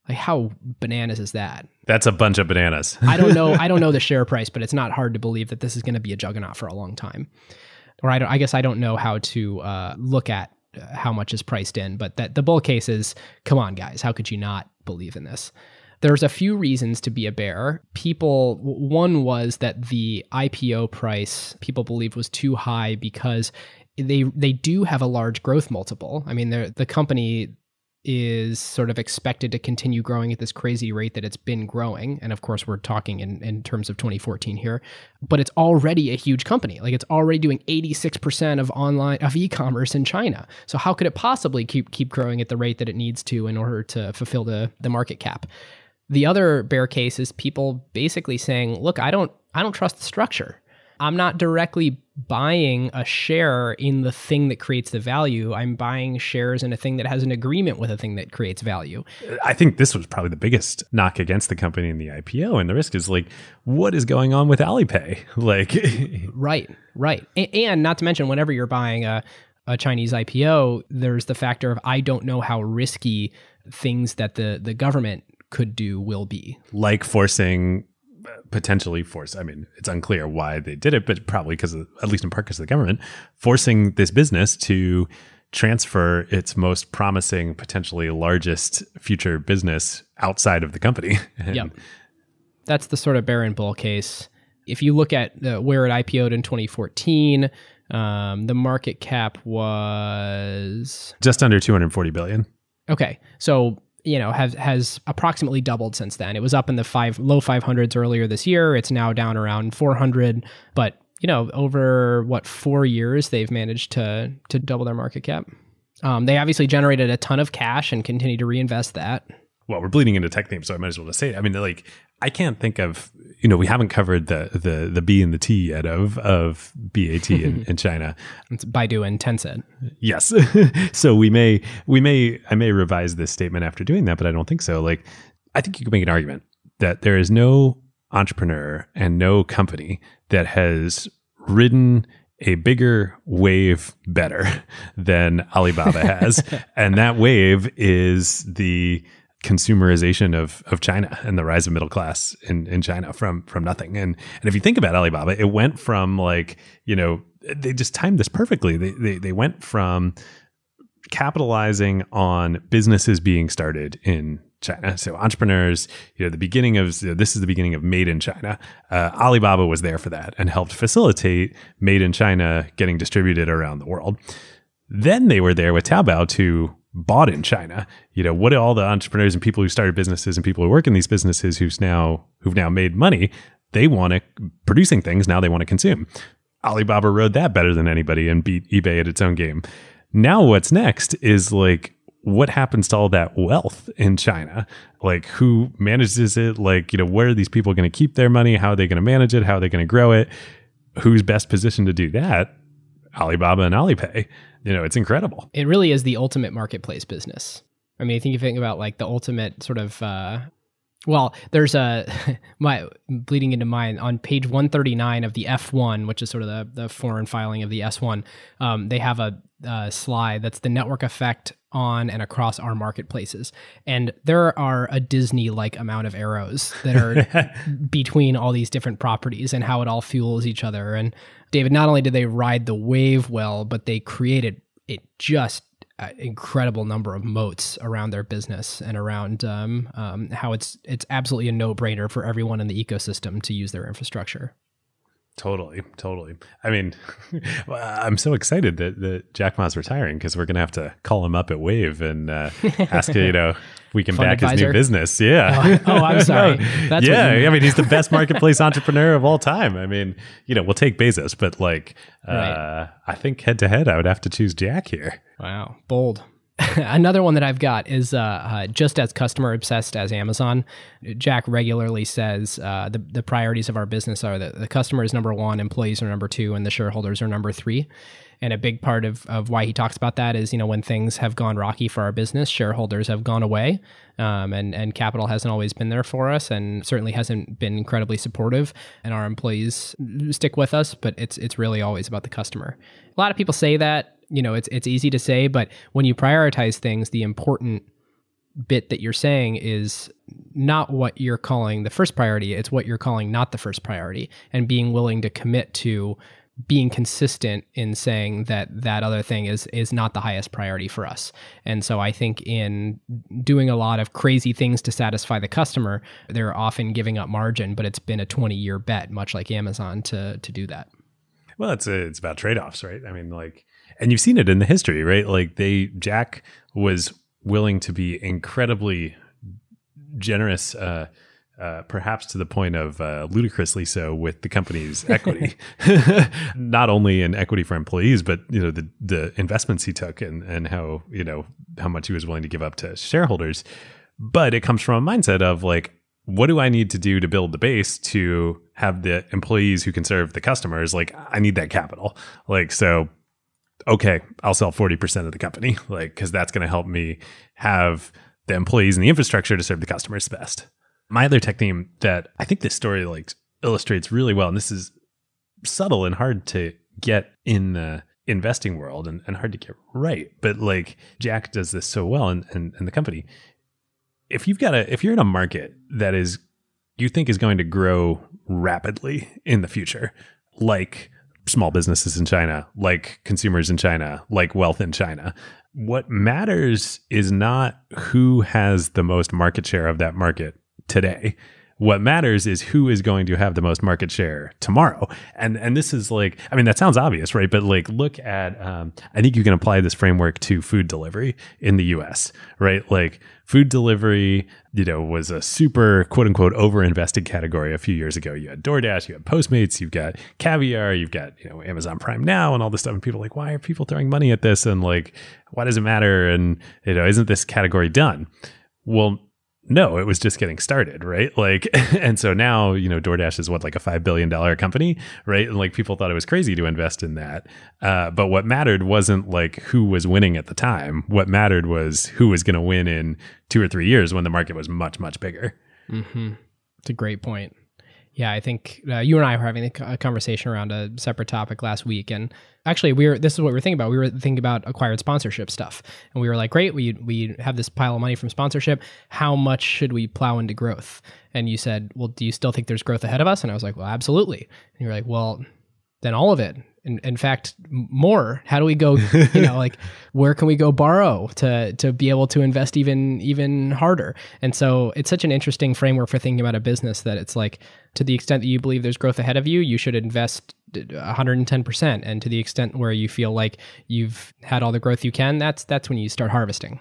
Like how bananas is that? That's a bunch of bananas. I don't know. I don't know the share price, but it's not hard to believe that this is going to be a juggernaut for a long time. Or I, I guess I don't know how to uh, look at how much is priced in, but that the bull case is, come on, guys, how could you not believe in this? There's a few reasons to be a bear. People, one was that the IPO price people believe was too high because they they do have a large growth multiple. I mean, the company is sort of expected to continue growing at this crazy rate that it's been growing. And of course, we're talking in, in terms of 2014 here, but it's already a huge company. Like it's already doing 86% of online of e-commerce in China. So how could it possibly keep keep growing at the rate that it needs to in order to fulfill the, the market cap? The other bear case is people basically saying, look, I don't I don't trust the structure. I'm not directly buying a share in the thing that creates the value. I'm buying shares in a thing that has an agreement with a thing that creates value. I think this was probably the biggest knock against the company in the IPO. And the risk is like, what is going on with Alipay? Like, right, right. And not to mention, whenever you're buying a, a Chinese IPO, there's the factor of I don't know how risky things that the, the government could do will be. Like forcing potentially force i mean it's unclear why they did it but probably because at least in part because of the government forcing this business to transfer its most promising potentially largest future business outside of the company. Yep. That's the sort of bear and bull case. If you look at uh, where it ipo'd in 2014 um, the market cap was just under 240 billion. Okay so you know has has approximately doubled since then. It was up in the five low 500s earlier this year. It's now down around 400, but you know over what four years they've managed to to double their market cap. Um, they obviously generated a ton of cash and continue to reinvest that. Well, we're bleeding into tech themes, so I might as well just say it. I mean, like I can't think of you know we haven't covered the the the B and the T yet of of BAT in, in China. It's Baidu and Tencent. Yes, so we may we may I may revise this statement after doing that, but I don't think so. Like I think you could make an argument that there is no entrepreneur and no company that has ridden a bigger wave better than Alibaba has, and that wave is the consumerization of of China and the rise of middle class in in China from from nothing. And and if you think about Alibaba, it went from like you know they just timed this perfectly. They they they went from capitalizing on businesses being started in China. So entrepreneurs, you know, the beginning of you know, this is the beginning of Made in China. Uh, Alibaba was there for that and helped facilitate Made in China getting distributed around the world. Then they were there with Taobao to bought in China. You know, what all the entrepreneurs and people who started businesses and people who work in these businesses who's now who've now made money, they want to producing things now they want to consume. Alibaba rode that better than anybody and beat eBay at its own game. Now what's next is like what happens to all that wealth in China? Like who manages it? Like, you know, where are these people going to keep their money? How are they going to manage it? How are they going to grow it? Who's best positioned to do that? Alibaba and Alipay you know, it's incredible. It really is the ultimate marketplace business. I mean, I think you think about like the ultimate sort of uh, well, there's a my bleeding into mine on page 139 of the F1, which is sort of the, the foreign filing of the S1. Um, they have a, a, slide that's the network effect on and across our marketplaces, and there are a Disney-like amount of arrows that are between all these different properties and how it all fuels each other. And David, not only did they ride the wave well, but they created it just incredible number of moats around their business and around um, um, how it's it's absolutely a no brainer for everyone in the ecosystem to use their infrastructure. Totally, totally. I mean, I'm so excited that, that Jack Ma's retiring because we're gonna have to call him up at Wave and uh, ask you know we can back advisor. his new business. Yeah. Oh, oh I'm sorry. That's yeah. I mean, he's the best marketplace entrepreneur of all time. I mean, you know, we'll take Bezos, but like, uh, right. I think head to head, I would have to choose Jack here. Wow, bold. Another one that I've got is uh, uh, just as customer obsessed as Amazon. Jack regularly says uh, the the priorities of our business are that the customer is number one, employees are number two, and the shareholders are number three. And a big part of, of why he talks about that is, you know, when things have gone rocky for our business, shareholders have gone away, um, and and capital hasn't always been there for us, and certainly hasn't been incredibly supportive. And our employees stick with us, but it's it's really always about the customer. A lot of people say that you know, it's it's easy to say, but when you prioritize things, the important bit that you're saying is not what you're calling the first priority, it's what you're calling not the first priority and being willing to commit to being consistent in saying that that other thing is is not the highest priority for us. And so I think in doing a lot of crazy things to satisfy the customer, they're often giving up margin, but it's been a 20 year bet much like Amazon to to do that. Well, it's a, it's about trade-offs, right? I mean like and you've seen it in the history, right? Like they Jack was willing to be incredibly generous, uh, uh, perhaps to the point of uh, ludicrously so with the company's equity, not only in equity for employees, but you know the the investments he took and and how you know how much he was willing to give up to shareholders. But it comes from a mindset of like what do I need to do to build the base to have the employees who can serve the customers? Like, I need that capital. Like, so, okay, I'll sell 40% of the company, like, because that's going to help me have the employees and the infrastructure to serve the customers best. My other tech theme that I think this story like illustrates really well, and this is subtle and hard to get in the investing world and, and hard to get right. But like Jack does this so well and and, in the company. If you've got a if you're in a market that is you think is going to grow rapidly in the future, like small businesses in China, like consumers in China, like wealth in China. What matters is not who has the most market share of that market today. What matters is who is going to have the most market share tomorrow. And and this is like, I mean, that sounds obvious, right? But like, look at, um, I think you can apply this framework to food delivery in the U.S., right? Like, food delivery, you know, was a super quote unquote over invested category a few years ago. You had DoorDash, you had Postmates, you've got Caviar, you've got, you know, Amazon Prime Now and all this stuff. And people are like, why are people throwing money at this? And like, why does it matter? And, you know, isn't this category done? Well, no, it was just getting started, right? Like, and so now, you know, DoorDash is what, like a $5 billion company, right? And like people thought it was crazy to invest in that. Uh, but what mattered wasn't like who was winning at the time. What mattered was who was going to win in two or three years when the market was much, much bigger. Mm-hmm. It's a great point. Yeah, I think uh, you and I were having a conversation around a separate topic last week, and actually, we were. This is what we were thinking about. We were thinking about acquired sponsorship stuff, and we were like, "Great, we we have this pile of money from sponsorship. How much should we plow into growth?" And you said, "Well, do you still think there's growth ahead of us?" And I was like, "Well, absolutely." And you're like, "Well, then all of it." in, in fact more how do we go you know like where can we go borrow to to be able to invest even even harder and so it's such an interesting framework for thinking about a business that it's like to the extent that you believe there's growth ahead of you you should invest 110% and to the extent where you feel like you've had all the growth you can that's that's when you start harvesting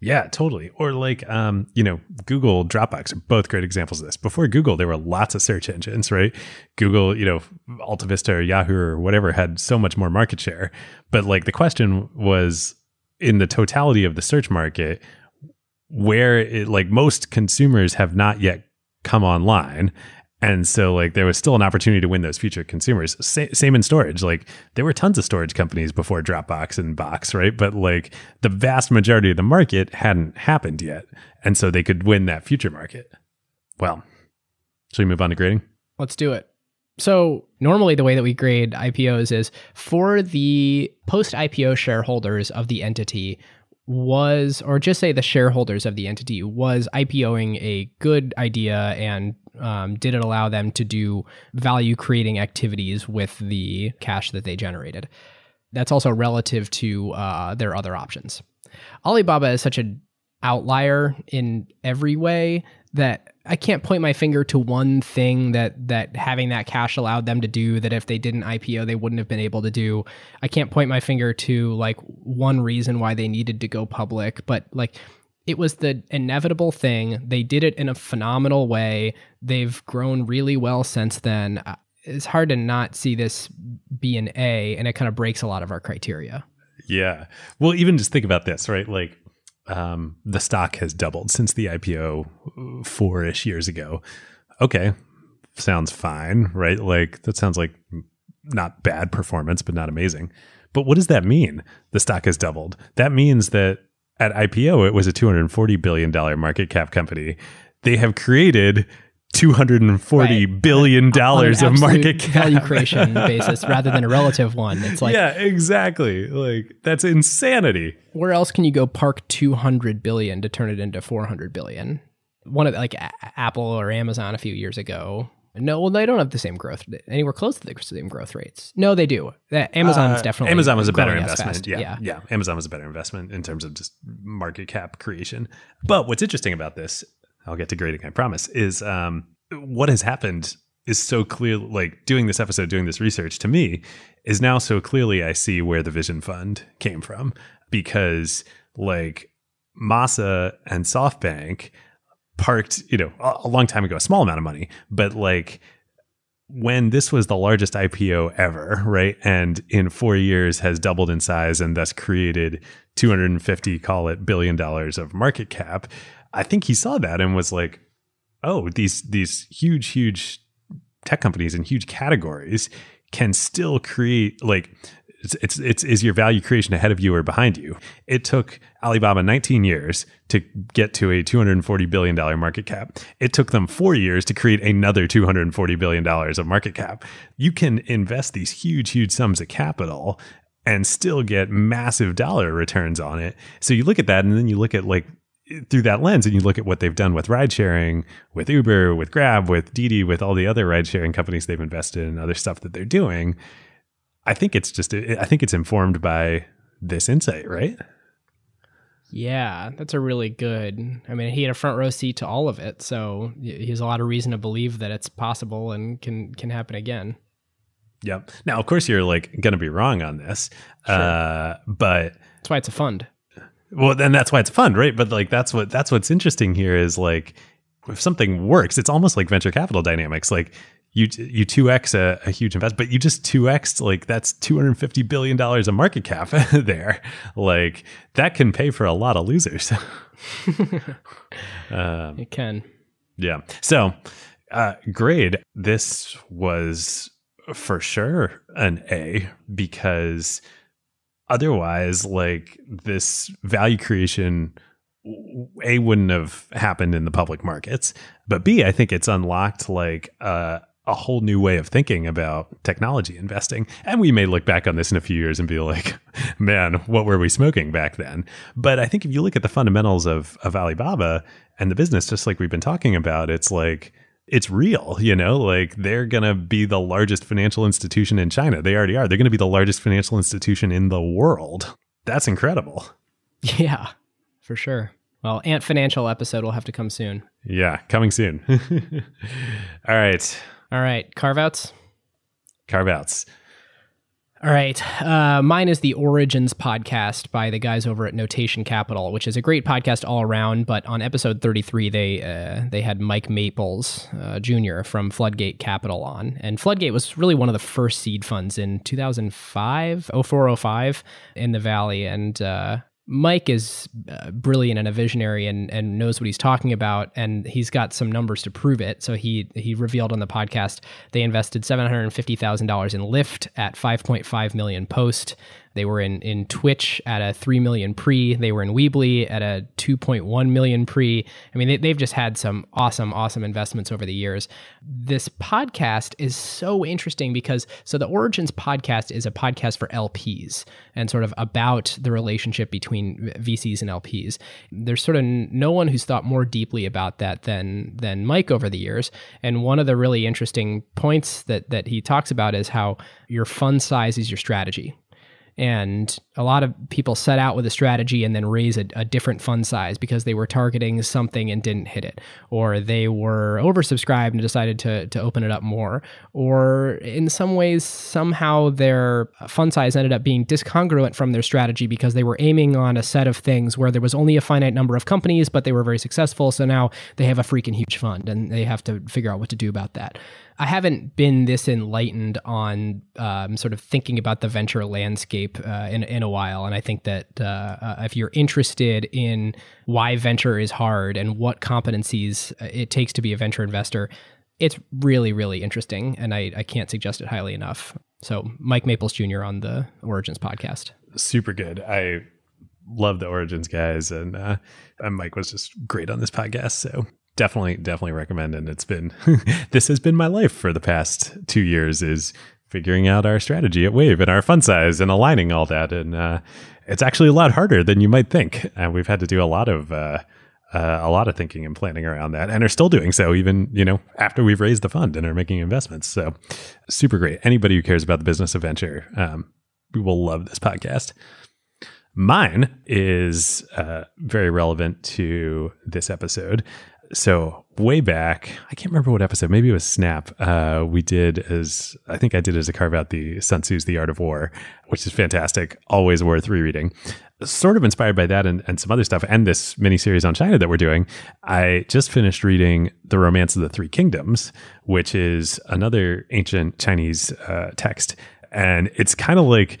yeah, totally. Or like, um, you know, Google, Dropbox are both great examples of this. Before Google, there were lots of search engines, right? Google, you know, AltaVista or Yahoo or whatever had so much more market share. But like the question was in the totality of the search market, where it, like most consumers have not yet come online and so, like, there was still an opportunity to win those future consumers. Sa- same in storage. Like, there were tons of storage companies before Dropbox and Box, right? But like, the vast majority of the market hadn't happened yet, and so they could win that future market. Well, shall we move on to grading? Let's do it. So, normally the way that we grade IPOs is for the post IPO shareholders of the entity, was, or just say the shareholders of the entity, was IPOing a good idea and um, did it allow them to do value creating activities with the cash that they generated? That's also relative to uh, their other options. Alibaba is such an outlier in every way that I can't point my finger to one thing that that having that cash allowed them to do that if they didn't IPO they wouldn't have been able to do. I can't point my finger to like one reason why they needed to go public, but like it was the inevitable thing. They did it in a phenomenal way. They've grown really well since then. Uh, it's hard to not see this be an A, and it kind of breaks a lot of our criteria. Yeah. Well, even just think about this, right? Like um, the stock has doubled since the IPO four ish years ago. Okay. Sounds fine, right? Like that sounds like not bad performance, but not amazing. But what does that mean? The stock has doubled. That means that at IPO, it was a $240 billion market cap company. They have created two hundred and forty right. billion dollars of market cap value creation basis rather than a relative one. It's like yeah, exactly. Like that's insanity. Where else can you go park two hundred billion to turn it into four hundred billion? One of like a- Apple or Amazon a few years ago no, well, they don't have the same growth anywhere close to the same growth rates. No, they do. Amazon is uh, definitely Amazon was a better investment. Yeah, yeah, yeah. Amazon was a better investment in terms of just market cap creation. But what's interesting about this, I'll get to grading, I promise, is um, what has happened is so clear. Like doing this episode, doing this research to me is now so clearly I see where the Vision Fund came from because like Masa and SoftBank parked, you know, a, long time ago, a small amount of money, but like when this was the largest IPO ever, right? And in four years has doubled in size and thus created 250, call it billion dollars of market cap. I think he saw that and was like, oh, these these huge, huge tech companies in huge categories can still create like it's, it's it's is your value creation ahead of you or behind you. It took Alibaba 19 years to get to a 240 billion dollar market cap. It took them 4 years to create another 240 billion dollars of market cap. You can invest these huge huge sums of capital and still get massive dollar returns on it. So you look at that and then you look at like through that lens and you look at what they've done with ride sharing, with Uber, with Grab, with Didi, with all the other ride sharing companies they've invested in, other stuff that they're doing, I think it's just I think it's informed by this insight, right? Yeah, that's a really good. I mean, he had a front row seat to all of it, so he has a lot of reason to believe that it's possible and can can happen again. Yep. Now, of course, you're like going to be wrong on this, sure. uh, but that's why it's a fund. Well, then that's why it's fun, right? But like that's what that's what's interesting here is like if something works, it's almost like venture capital dynamics. Like you you two x a, a, huge invest, but you just two x like that's two hundred fifty billion dollars of market cap there. Like that can pay for a lot of losers. um, it can. Yeah. So, uh, grade this was for sure an A because otherwise, like this value creation a wouldn't have happened in the public markets but b i think it's unlocked like uh, a whole new way of thinking about technology investing. And we may look back on this in a few years and be like, man, what were we smoking back then? But I think if you look at the fundamentals of, of Alibaba and the business, just like we've been talking about, it's like, it's real, you know, like they're going to be the largest financial institution in China. They already are. They're going to be the largest financial institution in the world. That's incredible. Yeah, for sure. Well, Ant Financial episode will have to come soon. Yeah, coming soon. All right. All right, carve outs. Carve outs. All right. Uh, mine is the Origins podcast by the guys over at Notation Capital, which is a great podcast all around. But on episode 33, they uh, they had Mike Maples uh, Jr. from Floodgate Capital on. And Floodgate was really one of the first seed funds in 2005, 0405 in the Valley. And uh, Mike is uh, brilliant and a visionary and, and knows what he's talking about, and he's got some numbers to prove it. So he he revealed on the podcast they invested seven hundred fifty thousand dollars in Lyft at five point five million post. They were in, in Twitch at a 3 million pre. They were in Weebly at a 2.1 million pre. I mean, they, they've just had some awesome, awesome investments over the years. This podcast is so interesting because, so the Origins podcast is a podcast for LPs and sort of about the relationship between VCs and LPs. There's sort of no one who's thought more deeply about that than, than Mike over the years. And one of the really interesting points that, that he talks about is how your fund size is your strategy. And a lot of people set out with a strategy and then raise a, a, different fund size because they were targeting something and didn't hit it, or they were oversubscribed and decided to, to open it up more, or in some ways, somehow their fund size ended up being discongruent from their strategy because they were aiming on a set of things where there was only a finite number of companies, but they were very successful. So now they have a freaking huge fund and they have to figure out what to do about that. I haven't been this enlightened on um, sort of thinking about the venture landscape uh, in in a while, and I think that uh, uh, if you're interested in why venture is hard and what competencies uh, it takes to be a venture investor, it's really really interesting, and I, I can't suggest it highly enough. So Mike Maples Jr. on the Origins podcast, super good. I love the Origins guys, and uh, and Mike was just great on this podcast. So definitely definitely recommend and it's been this has been my life for the past two years is figuring out our strategy at wave and our fund size and aligning all that. And uh, it's actually a lot harder than you might think. And we've had to do a lot of uh, uh, a lot of thinking and planning around that and are still doing so even you know after we've raised the fund and are making investments. So super great. Anybody who cares about the business of venture um, we will love this podcast. Mine is uh, very relevant to this episode so way back, I can't remember what episode. Maybe it was Snap. Uh, we did as I think I did as a carve out the Sun Tzu's The Art of War, which is fantastic, always worth rereading. Sort of inspired by that and, and some other stuff, and this mini series on China that we're doing. I just finished reading The Romance of the Three Kingdoms, which is another ancient Chinese uh, text, and it's kind of like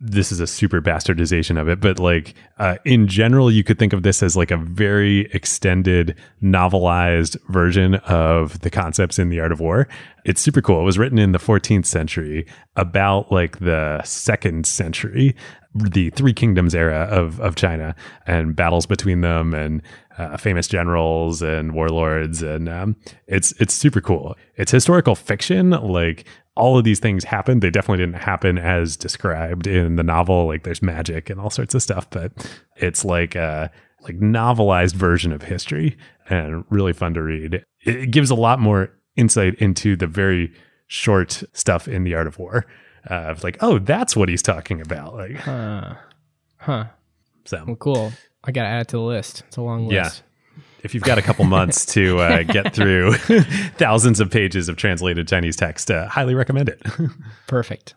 this is a super bastardization of it, but like uh, in general, you could think of this as like a very extended, novelized version of the concepts in the Art of War. It's super cool. It was written in the 14th century, about like the second century, the Three Kingdoms era of of China, and battles between them, and uh, famous generals and warlords, and um, it's it's super cool. It's historical fiction, like all of these things happened. They definitely didn't happen as described in the novel. Like there's magic and all sorts of stuff, but it's like a like novelized version of history and really fun to read. It gives a lot more insight into the very short stuff in the art of war. Uh, like, oh, that's what he's talking about. Like, Huh. Huh. so Well, cool. I got to add it to the list. It's a long list. Yeah. If you've got a couple months to uh, get through thousands of pages of translated Chinese text, uh, highly recommend it. Perfect.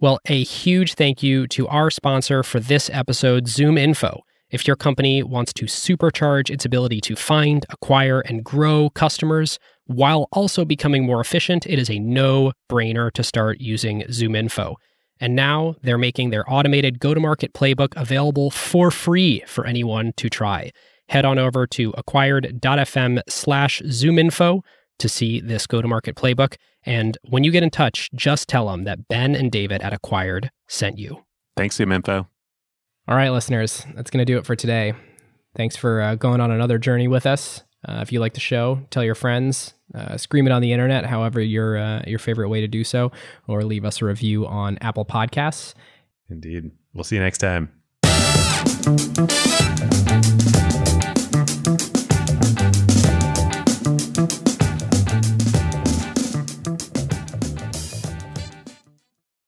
Well, a huge thank you to our sponsor for this episode, Zoom Info. If your company wants to supercharge its ability to find, acquire, and grow customers while also becoming more efficient, it is a no brainer to start using Zoom Info. And now they're making their automated go to market playbook available for free for anyone to try. Head on over to acquired.fm slash zoominfo to see this go to market playbook. And when you get in touch, just tell them that Ben and David at Acquired sent you. Thanks, ZoomInfo. All right, listeners, that's going to do it for today. Thanks for uh, going on another journey with us. Uh, if you like the show, tell your friends, uh, scream it on the internet, however your uh, your favorite way to do so, or leave us a review on Apple Podcasts. Indeed. We'll see you next time.